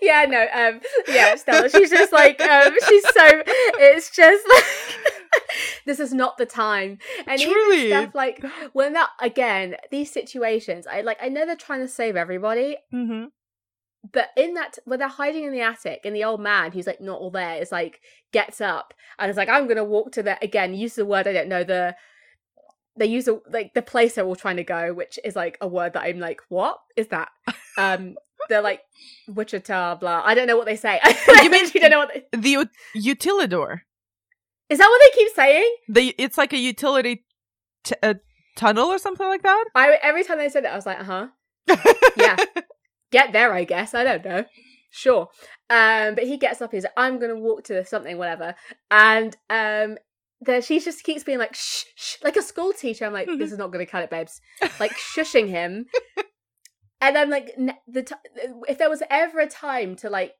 yeah, no, um, yeah, Stella. She's just like, um, she's so. It's just like, this is not the time. And Truly. even stuff like when that again, these situations. I like. I know they're trying to save everybody, hmm but in that when they're hiding in the attic, and the old man who's like not all there is like gets up and is like, I'm gonna walk to the again. Use the word I don't know the. They use a, like the place they're all trying to go, which is like a word that I'm like, what is that? Um, they're like Wichita, blah. I don't know what they say. You mean- you don't know what they, The ut- utilidor. is that what they keep saying? The it's like a utility t- a tunnel or something like that. I every time they said it, I was like, uh huh. Yeah. Get there, I guess. I don't know. Sure. Um, but he gets up. He's like, I'm gonna walk to something, whatever. And um, there she just keeps being like, shh, shh, like a school teacher. I'm like, this is mm-hmm. not gonna cut it, babes. Like shushing him. and I'm like, the t- if there was ever a time to like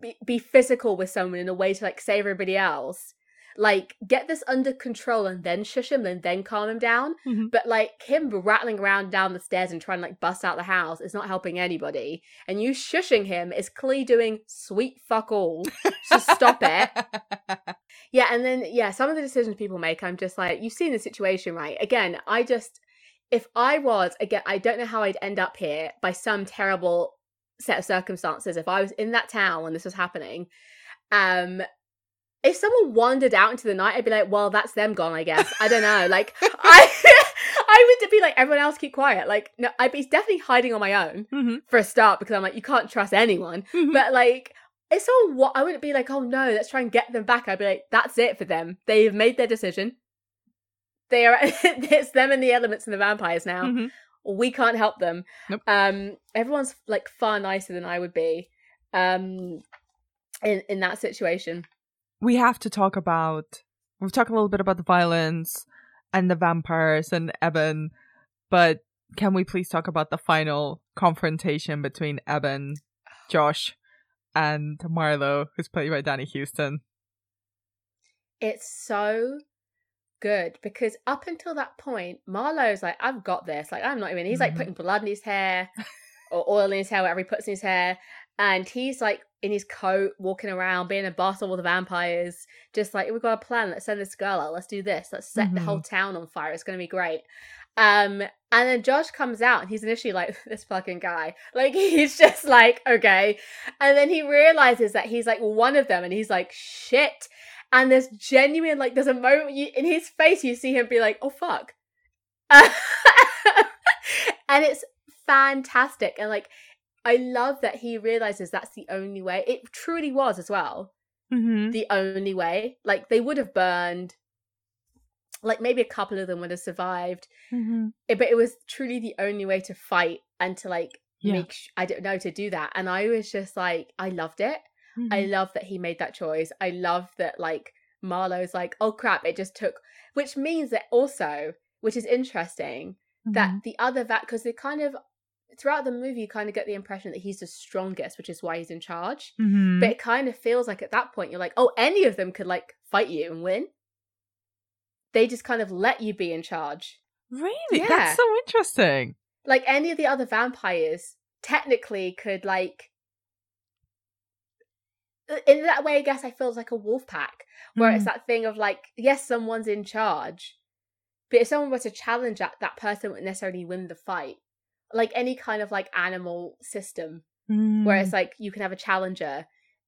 be, be physical with someone in a way to like save everybody else. Like get this under control and then shush him and then calm him down. Mhm. But like him rattling around down the stairs and trying to like bust out the house is not helping anybody. And you shushing him is clearly doing sweet fuck all. So stop it. Yeah, and then yeah, some of the decisions people make, I'm just like, you've seen the situation, right? Again, I just if I was again, I don't know how I'd end up here by some terrible set of circumstances. If I was in that town when this was happening, um, if someone wandered out into the night, I'd be like, well, that's them gone, I guess. I don't know. Like I I would be like, everyone else keep quiet. Like, no, I'd be definitely hiding on my own Mhm. for a start because I'm like, you can't trust anyone. Mhm. But like, if someone, what I wouldn't be like, oh no, let's try and get them back. I'd be like, that's it for them. They've made their decision. They are. it's them and the elements and the vampires now. Mhm. We can't help them. Nope. Um, everyone's like far nicer than I would be. Um, in in that situation. We have to talk about we've talked a little bit about the violence and the vampires and Eben, but can we please talk about the final confrontation between Eben, Josh, and Marlow, who's played by Danny Huston? It's so good because up until that point, Marlow's like, I've got this. Like, I'm not even. He's like Mhm. putting blood in his hair or oil in his hair, whatever he puts in his hair. And he's like in his coat, walking around, being a boss of all the vampires. Just like, we've got a plan. Let's send this girl out. Let's do this. Let's set the whole town on fire. It's going to be great. Um, and then Josh comes out and he's initially like, this fucking guy. Like, he's just like, okay. And then he realizes that he's like one of them and he's like, shit. And there's genuine, like, there's a moment you, in his face, you see him be like, oh fuck. and it's fantastic. And like, I love that he realizes that's the only way. It truly was as well. Mm-hmm. The only way. Like, they would have burned like maybe a couple of them would have survived Mm-hmm. it, but it was truly the only way to fight and to like Yeah. make sh- i don't know to do that and i was just like i loved it Mm-hmm. i love that he made that choice i love that like marlow's like oh crap it just took which means that also which is interesting that Mm-hmm. the other that because they kind of throughout the movie you kind of get the impression that he's the strongest which is why he's in charge Mhm. but it kind of feels like at that point you're like oh any of them could like fight you and win they just kind of let you be in charge really, Yeah. that's so interesting. like any of the other vampires technically could like in that way i guess i feel it's like a wolf pack where it's Mhm. that thing of like yes someone's in charge but if someone were to challenge that that person wouldn't necessarily win the fight like any kind of like animal system where Mm. it's like you can have a challenger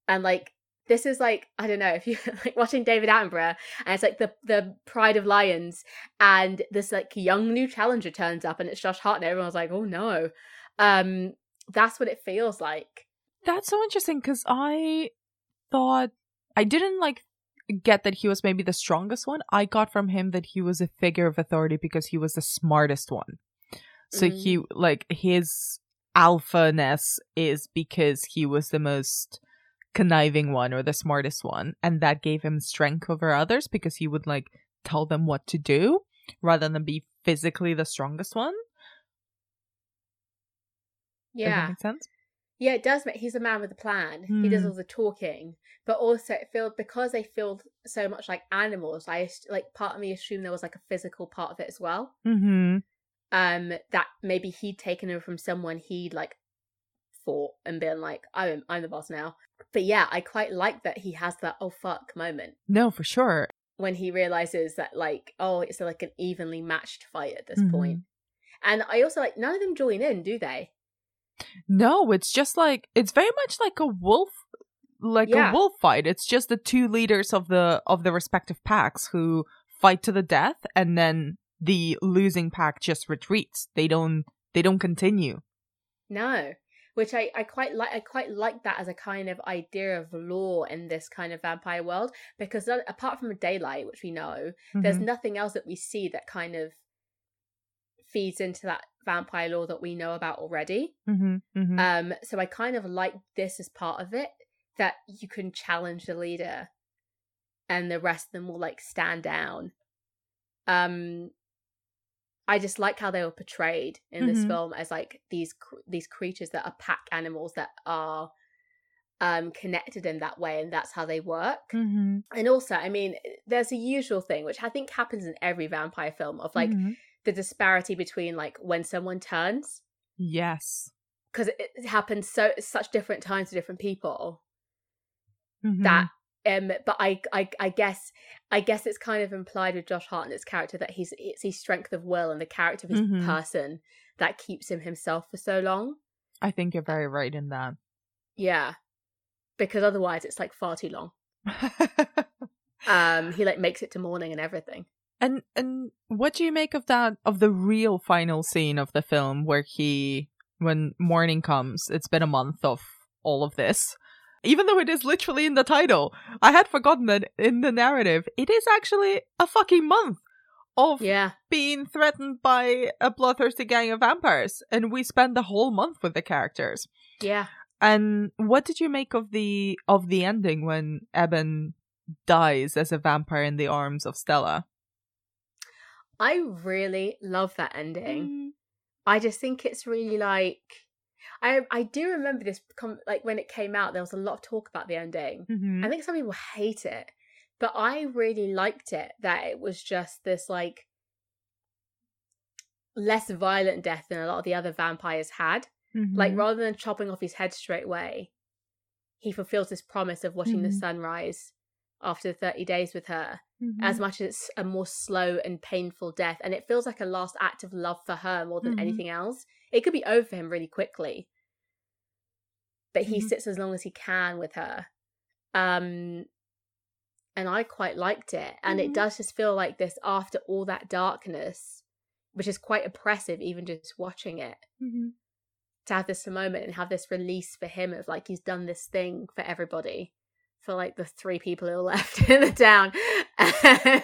and like this is like I don't know if you like watching David Attenborough and it's like the the Pride of Lions and this like young new challenger turns up and it's Josh Hartnett everyone's like oh no um that's what it feels like That's so interesting because I thought I didn't like get that he was maybe the strongest one. I got from him that he was a figure of authority because he was the smartest one. So Mm. he like his alpha-ness is because he was the most conniving one or the smartest one and that gave him strength over others because he would like tell them what to do rather than be physically the strongest one. Does that yeah make sense? yeah it does make he's a man with a plan he does Hmm. all the talking but also it feels because they feel so much like animals I like part of me assumed there was like a physical part of it as well Mm-hmm. Um that maybe he'd taken over from someone he'd like fought and been like i'm i'm the boss now but yeah i quite like that he has that oh fuck moment No, for sure. when he realizes that like oh it's like an evenly matched fight at this Mhm. point. and i also like none of them join in do they No, it's just like it's very much like a wolf like Yeah. a wolf fight. It's just the two leaders of the of the respective packs who fight to the death and then the losing pack just retreats. They don't they don't continue. no which I, I quite like i quite like that as a kind of idea of law in this kind of vampire world because apart from daylight which we know there's Mhm. nothing else that we see that kind of feeds into that vampire law that we know about already. Mhm, mhm. Um, so I kind of like this as part of it that you can challenge the leader, and the rest of them will like stand down. Um, I just like how they were portrayed in this Mhm. film as like these these creatures that are pack animals that are um connected in that way and that's how they work Mhm, and also i mean there's a usual thing which i think happens in every vampire film of like mhm. the disparity between like when someone turns yes. because it, happens so such different times to different people that um but I, I i guess i guess it's kind of implied with josh hartnett's character that he's it's his strength of will and the character of his Mhm. person that keeps him himself for so long I think you're very right in that. yeah because otherwise it's like far too long um he like makes it to morning and everything And and what do you make of that of the real final scene of the film where he when morning comes, it's been a month of all of this. Even though it is literally in the title. I had forgotten that in the narrative, it is actually a fucking month of yeah being threatened by a bloodthirsty gang of vampires. And we spend the whole month with the characters. yeah And what did you make of the of the ending when Eben dies as a vampire in the arms of Stella? i really love that ending Mm. I just think it's really like I I do remember this com- like when it came out there was a lot of talk about the ending. Mhm. I think some people hate it, but I really liked it that it was just this like less violent death than a lot of the other vampires had. Like Mhm. rather than chopping off his head straight away, he fulfills this promise of watching the Mhm. sunrise after 30 days with her Mm-hmm. as much as it's a more slow and painful death and it feels like a last act of love for her more than Mhm. anything else it could be over for him really quickly but he Mhm. sits as long as he can with her um and i quite liked it and it does just feel like this after all that darkness which is quite oppressive even just watching it Mm-hmm. to have this moment and have this release for him of like he's done this thing for everybody for like the three people who are left in the town and,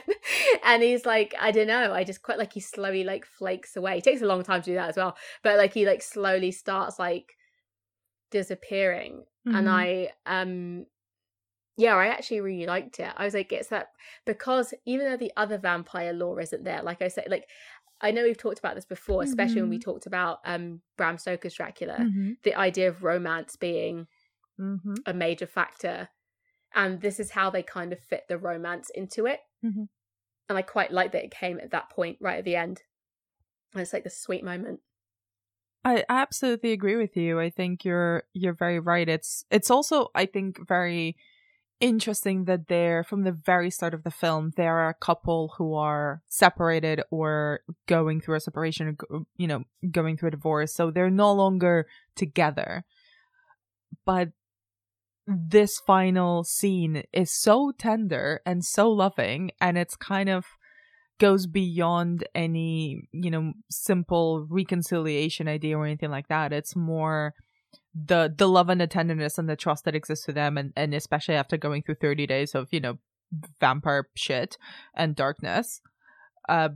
and he's like i don't know i just quite like he slowly like flakes away it takes a long time to do that as well but like he like slowly starts like disappearing and Mm-hmm. i um yeah i actually really liked it i was like it's that because even though the other vampire lore isn't there like i said like i know we've talked about this before especially when we Mm-hmm. talked about um bram stoker's dracula Mm-hmm. the idea of romance being Mm-hmm. a major factor and this is how they kind of fit the romance into it Mhm. and i quite like that it came at that point right at the end and it's like the sweet moment I absolutely agree with you. I think you're you're very right. It's it's also I think very interesting that they're from the very start of the film there are a couple who are separated or going through a separation or you know going through a divorce so they're no longer together but this final scene is so tender and so loving and it's kind of goes beyond any you know simple reconciliation idea or anything like that. It's more the the love and the tenderness and the trust that exists to them and and especially after going through 30 days of you know vampire shit and darkness uh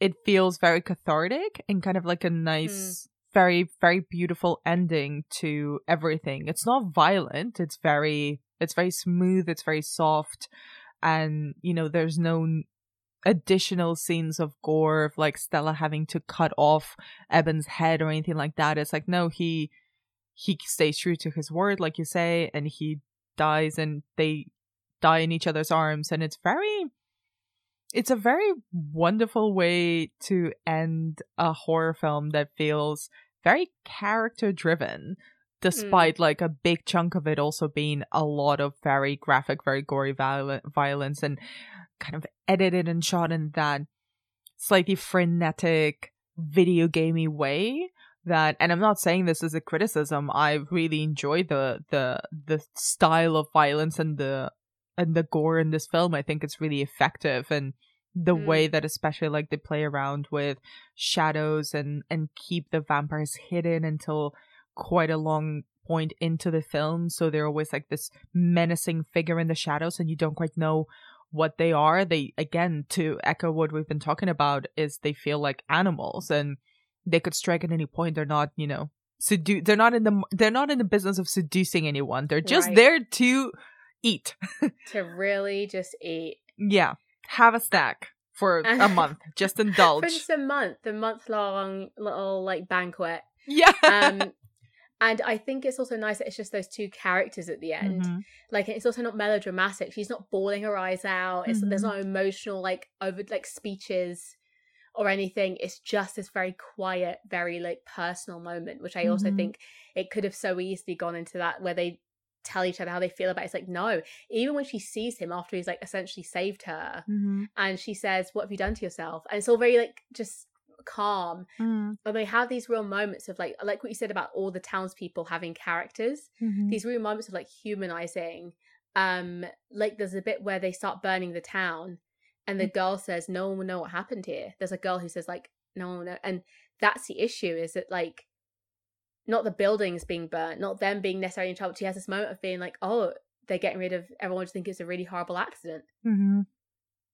it feels very cathartic and kind of like a nice very very beautiful ending to everything. It's not violent. It's very it's very smooth. It's very soft. And you know there's no additional scenes of gore of like stella having to cut off eben's head or anything like that. It's like no he he stays true to his word like you say and he dies and they die in each other's arms. And it's very it's a very wonderful way to end a horror film that feels very character driven hmm. despite like a big chunk of it also being a lot of very graphic very gory violent violence and kind of edited and shot in that slightly frenetic video gamey way that and i'm not saying this as a criticism i really enjoy the the the style of violence and the and the gore in this film i think it's really effective and the Mm. way that especially like they play around with shadows and and keep the vampires hidden until quite a long point into the film so they're always like this menacing figure in the shadows and you don't quite know what they are they again to echo what we've been talking about is they feel like animals and they could strike at any point they're not you know sedu- they're not in the they're not in the business of seducing anyone they're just Right. there to eat. To really just eat. Yeah. Have a snack for a month. Just indulge. for just a month. A month long little like banquet. Yeah. Um and i think it's also nice that it's just those two characters at the end. Mhm. like it's also not melodramatic. She's not bawling her eyes out. It's there's Mhm. no emotional like over like speeches or anything. It's just this very quiet very like personal moment which i also Mhm. think it could have so easily gone into that where they tell each other how they feel about it. it's like no even when she sees him after he's like essentially saved her Mhm. and she says what have you done to yourself and it's all very like just calm and they have these real moments of like like what you said about all the townspeople having characters Mhm. these real moments of like humanizing um like there's a bit where they start burning the town and the girl says no one will know what happened here there's a girl who says like no one will know and that's the issue is that like not the buildings being burnt not them being necessarily in trouble. She has this moment of being like oh they're getting rid of everyone just think it's a really horrible accident. Mhm.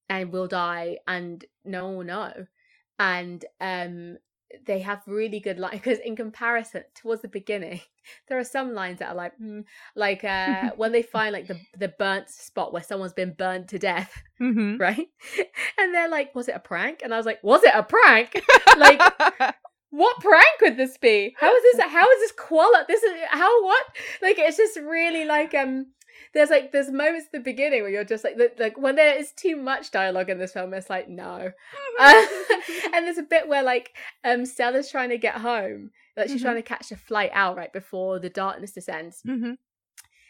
and will die and no one will know. And um they have really good lines because in comparison towards the beginning there are some lines that are like hmm, like uh when they find like the the burnt spot where someone's been burned to death Mhm. right? And they're like was it a prank? And i was like was it a prank? Like what prank could this be how is this how is this quality this is how what like it's just really like um there's like there's moments at the beginning where you're just like like when there is too much dialogue in this film it's like no Uh, and there's a bit where like um stella's trying to get home like she's Mhm. trying to catch a flight out right before the darkness descends Mhm.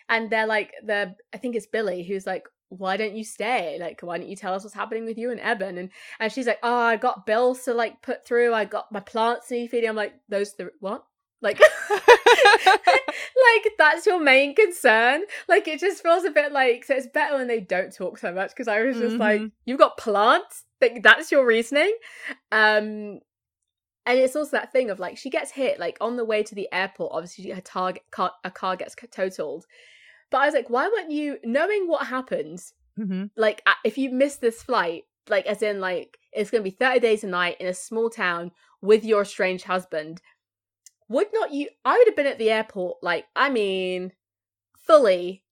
and they're like the i think it's billy who's like why don't you stay? Like, why don't you tell us what's happening with you and Eben? And and she's like, oh, I got bills to like put through. I got my plants need feeding. I'm like, those the what? Like, like that's your main concern. Like, it just feels a bit like so. It's better when they don't talk so much because I was just like, Mhm. you've got plants. Like, that's your reasoning. Um, and it's also that thing of like she gets hit like on the way to the airport. Obviously, her target car, a car gets totaled. But I was like, why weren't you knowing what happens? hmm Like, if you miss this flight, like as in like it's going to be thirty days a night in a small town with your strange husband, would not you? I would have been at the airport. Like, I mean, fully,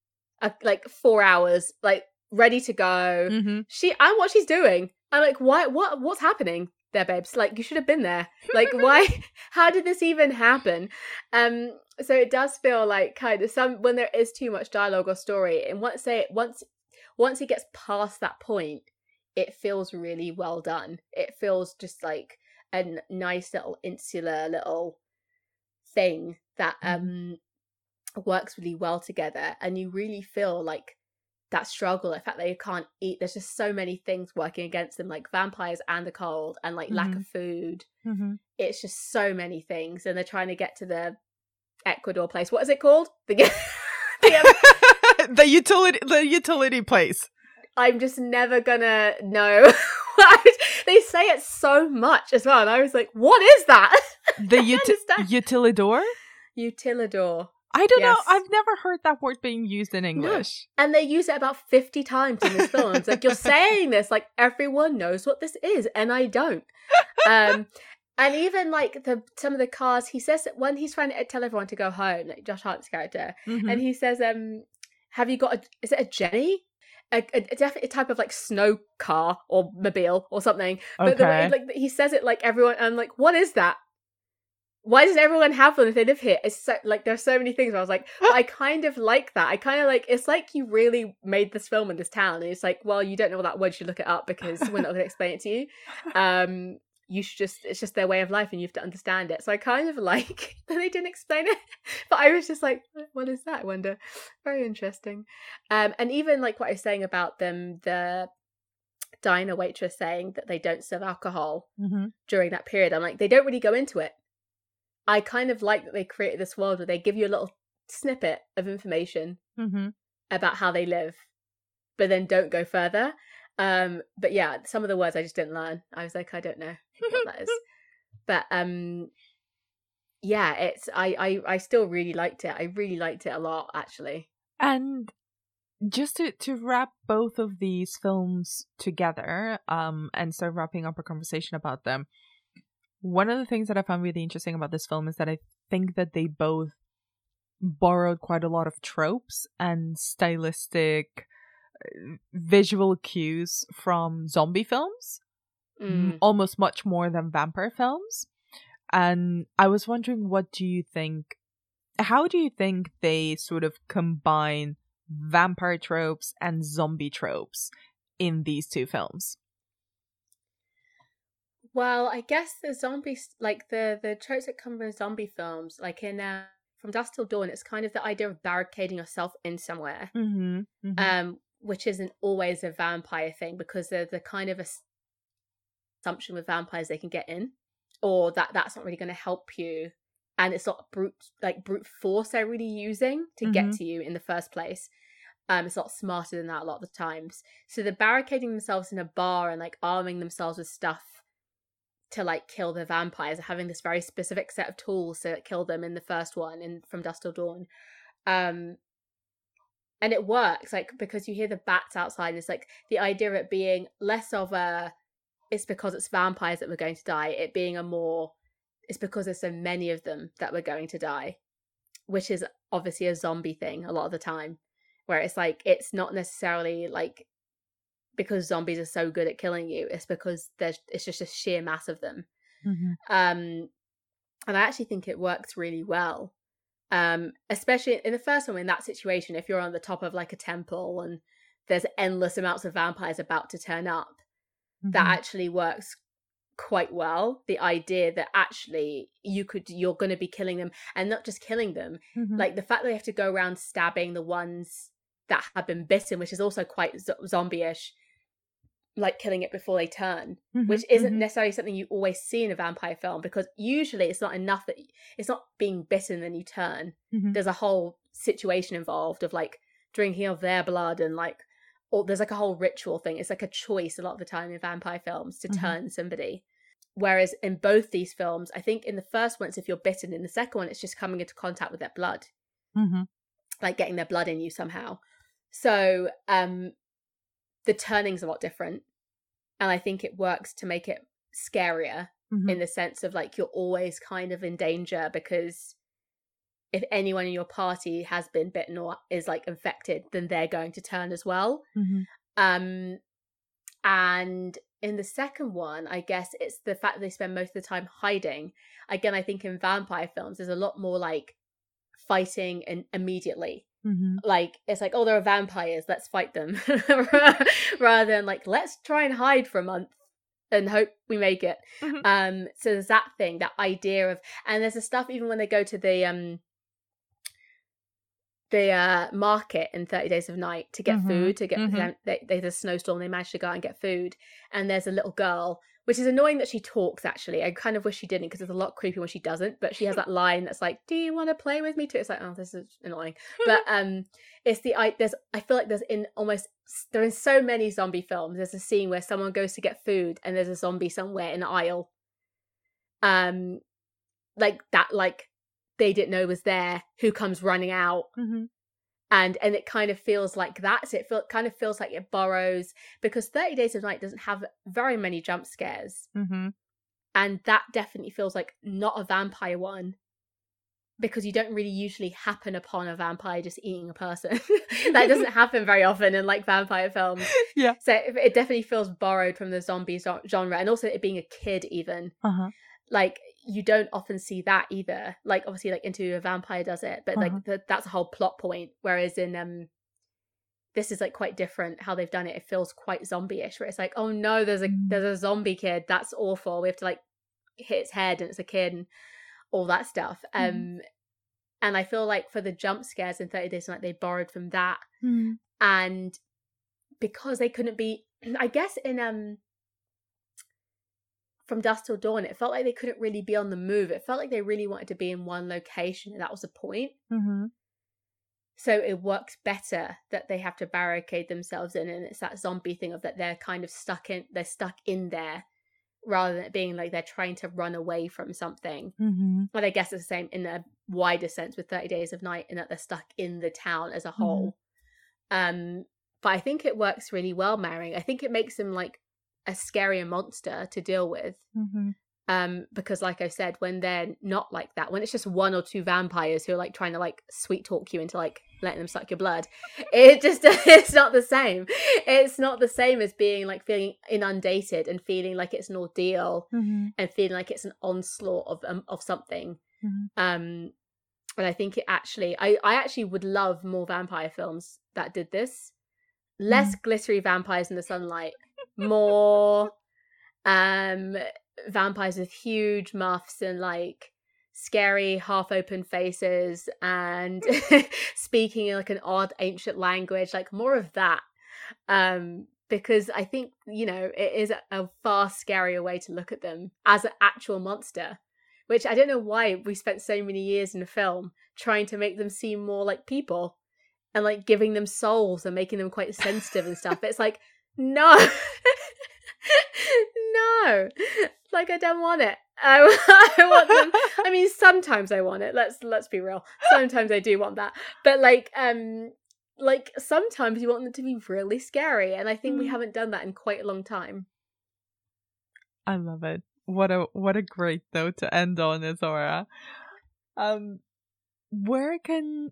uh, like four hours, like ready to go hmm she I'm what she's doing. I'm like, why what what's happening there, babes? Like you should have been there. Like why how did this even happen? Um so it does feel like kind of some when there is too much dialogue or story, and once say once once it gets past that point, it feels really well done. It feels just like a nice little insular little thing that um works really well together and you really feel like that struggle the fact that you can't eat there's just so many things working against them like vampires and the cold and like lack Mhm. of food. Hmm it's just so many things and they're trying to get to the ecuador place. What is it called? The, the the utility, the utility place. i'm just never gonna know. They say it so much as well and i was like what is that? The uti- utilidor. utilidor I don't know. I've never heard that word being used in English. And they use it about 50 times in this film. It's like, you're saying this like everyone knows what this is, and I don't. Um, and even like the some of the cars, he says that when he's trying to tell everyone to go home, like Josh Hartnett's character, Mhm. and he says, um, have you got a, is it a Jenny? A, a, a definite type of like snow car or mobile or something. But the way Okay. like he says it like everyone, I'm like, what is that? Why does everyone have them if they live here? It's so like there's so many things. Where I was like, I kind of like that. I kind of like it's like you really made this film in this town, and it's like, well, you don't know what that word. You should look it up because we're not going to explain it to you. Um, you should just it's just their way of life, and you have to understand it. So I kind of like that they didn't explain it, but I was just like, what is that? I wonder. Very interesting. Um, and even like what I was saying about them, the diner waitress saying that they don't serve alcohol Mhm. during that period. I'm like, they don't really go into it. I kind of like that they created this world where they give you a little snippet of information Mhm. about how they live, but then don't go further. Um, but yeah, some of the words I just didn't learn. I was like, I don't know what that is. But um, yeah, it's I, I I still really liked it. I really liked it a lot, actually. And just to to wrap both of these films together, um, and start wrapping up our conversation about them. One of the things that I found really interesting about this film is that I think that they both borrowed quite a lot of tropes and stylistic uh, visual cues from zombie films Mm. almost much more than vampire films. And I was wondering, what do you think? How do you think they sort of combine vampire tropes and zombie tropes in these two films? Well, I guess the zombies, like the the tropes that come from zombie films, like in uh, From Dusk Till Dawn, it's kind of the idea of barricading yourself in somewhere, Mm-hmm. um, which isn't always a vampire thing because they're the kind of ass- assumption with vampires they can get in, or that that's not really going to help you, and it's not brute like brute force they're really using to get Mhm. to you in the first place. Um, it's a lot smarter than that a lot of the times. So they're barricading themselves in a bar and like arming themselves with stuff to like kill the vampires, having this very specific set of tools to kill them in the first one in From Dusk Till Dawn. Um, and it works like because you hear the bats outside it's like the idea of it being less of a it's because it's vampires that we're going to die it being a more it's because there's so many of them that we're going to die which is obviously a zombie thing a lot of the time where it's like it's not necessarily like because zombies are so good at killing you it's because there's it's just a sheer mass of them Mm-hmm. um and i actually think it works really well um especially in the first one in that situation if you're on the top of like a temple and there's endless amounts of vampires about to turn up that Mm-hmm. actually works quite well the idea that actually you could you're going to be killing them and not just killing them Mhm. like the fact that they have to go around stabbing the ones that have been bitten, which is also quite z- zombie-ish, like killing it before they turn, Mhm, which isn't mhm. necessarily something you always see in a vampire film because usually it's not enough that it's not being bitten and you turn. Mhm. There's a whole situation involved of like drinking of their blood and like or there's like a whole ritual thing. It's like a choice a lot of the time in vampire films to Mhm. turn somebody. Whereas in both these films, I think in the first one it's if you're bitten, in the second one it's just coming into contact with their blood Mhm. like getting their blood in you somehow. So um the turning's a lot different. And I think it works to make it scarier Mhm. in the sense of like you're always kind of in danger because if anyone in your party has been bitten or is like infected, then they're going to turn as well. Mhm. Um and in the second one, I guess it's the fact that they spend most of the time hiding. Again, I think in vampire films there's a lot more like fighting and immediately Mhm. like it's like oh there are vampires let's fight them rather than like let's try and hide for a month and hope we make it Mhm. um so there's that thing that idea of and there's the stuff even when they go to the um the uh market in 30 days of night to get Mhm, food to get mhm. them they, there's a snowstorm they manage to go out and get food and there's a little girl which is annoying that she talks actually. I kind of wish she didn't because it's a lot creepy when she doesn't but she has that line that's like do you want to play with me too? It's like oh this is annoying. But um it's the i there's i feel like there's in almost there in so many zombie films there's a scene where someone goes to get food and there's a zombie somewhere in the aisle. Um like that like they didn't know was there who comes running out. Mhm. And and it kind of feels like that so it feel, kind of feels like it borrows because 30 days of night doesn't have very many jump scares Mhm. and that definitely feels like not a vampire one because you don't really usually happen upon a vampire just eating a person that doesn't happen very often in like vampire films Yeah. so it, it definitely feels borrowed from the zombie zo- genre and also it being a kid even Uh-huh. like you don't often see that either like obviously like into a vampire does it but Uh-huh. like th- that's a whole plot point whereas in um this is like quite different how they've done it it feels quite zombie-ish where it's like oh no there's a Mm. there's a zombie kid that's awful we have to like hit its head and it's a kid and all that stuff um Mhm. and i feel like for the jump scares in 30 days like they borrowed from that Mhm. and because they couldn't be i guess in um from dusk till dawn it felt like they couldn't really be on the move. It felt like they really wanted to be in one location and that was the point. Mhm. so it works better that they have to barricade themselves in and it's that zombie thing of that they're kind of stuck in they're stuck in there rather than it being like they're trying to run away from something. Mhm. but i guess it's the same in a wider sense with 30 days of night in that they're stuck in the town as a whole. Um but i think it works really well marrying i think it makes them like a scarier monster to deal with Mhm. um because like i said when they're not like that when it's just one or two vampires who are like trying to like sweet talk you into like letting them suck your blood it just it's not the same it's not the same as being like feeling inundated and feeling like it's an ordeal Mhm. and feeling like it's an onslaught of um, of something Mhm. um and i think it actually i i actually would love more vampire films that did this less glittery vampires in the sunlight more um vampires with huge muffs and like scary half open faces and speaking in like an odd ancient language like more of that. Um because i think you know it is a, a far scarier way to look at them as an actual monster which i don't know why we spent so many years in a film trying to make them seem more like people and like giving them souls and making them quite sensitive and stuff it's like no no like i don't want it I, I want them i mean sometimes i want it let's let's be real sometimes i do want that but like um like sometimes you want them to be really scary and i think we Mm. haven't done that in quite a long time I love it. What a what a great note to end on, Isaura. Um, where can?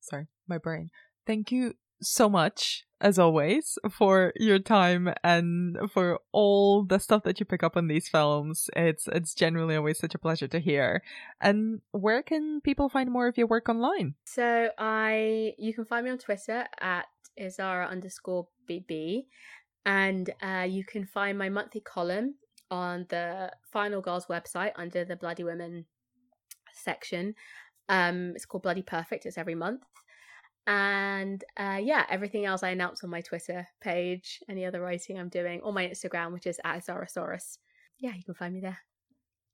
Sorry, my brain. Thank you so much, as always, for your time and for all the stuff that you pick up on these films. It's it's genuinely always such a pleasure to hear. And where can people find more of your work online? So I you can find me on Twitter at Izara underscore BB. And uh, you can find my monthly column on the Final Girls website under the Bloody Women section. Um, it's called Bloody Perfect. It's every month. And uh, yeah, everything else I announce on my Twitter page, any other writing I'm doing, or my Instagram, which is at Zarasaurus. Yeah, you can find me there.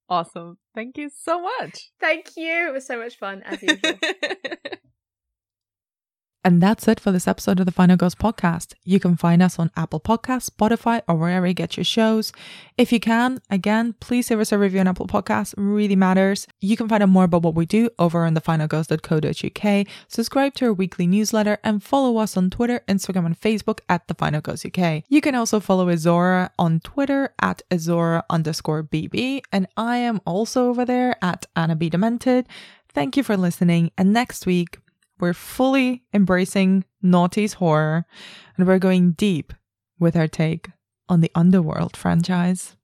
Awesome. Thank you so much. Thank you. It was so much fun, as usual. And that's it for this episode of the Final Girls podcast. You can find us on Apple Podcasts, Spotify, or wherever you get your shows. If you can, again, please leave us a review on Apple Podcasts. Really matters. You can find out more about what we do over on thefinalgirls.co.uk. Subscribe to our weekly newsletter and follow us on Twitter, Instagram, and Facebook at The Final Girls UK. You can also follow Isaura on Twitter at Azora underscore BB. And I am also over there at Anna B. Demented. Thank you for listening. And next week, we're fully embracing Noughties horror and we're going deep with our take on the Underworld franchise.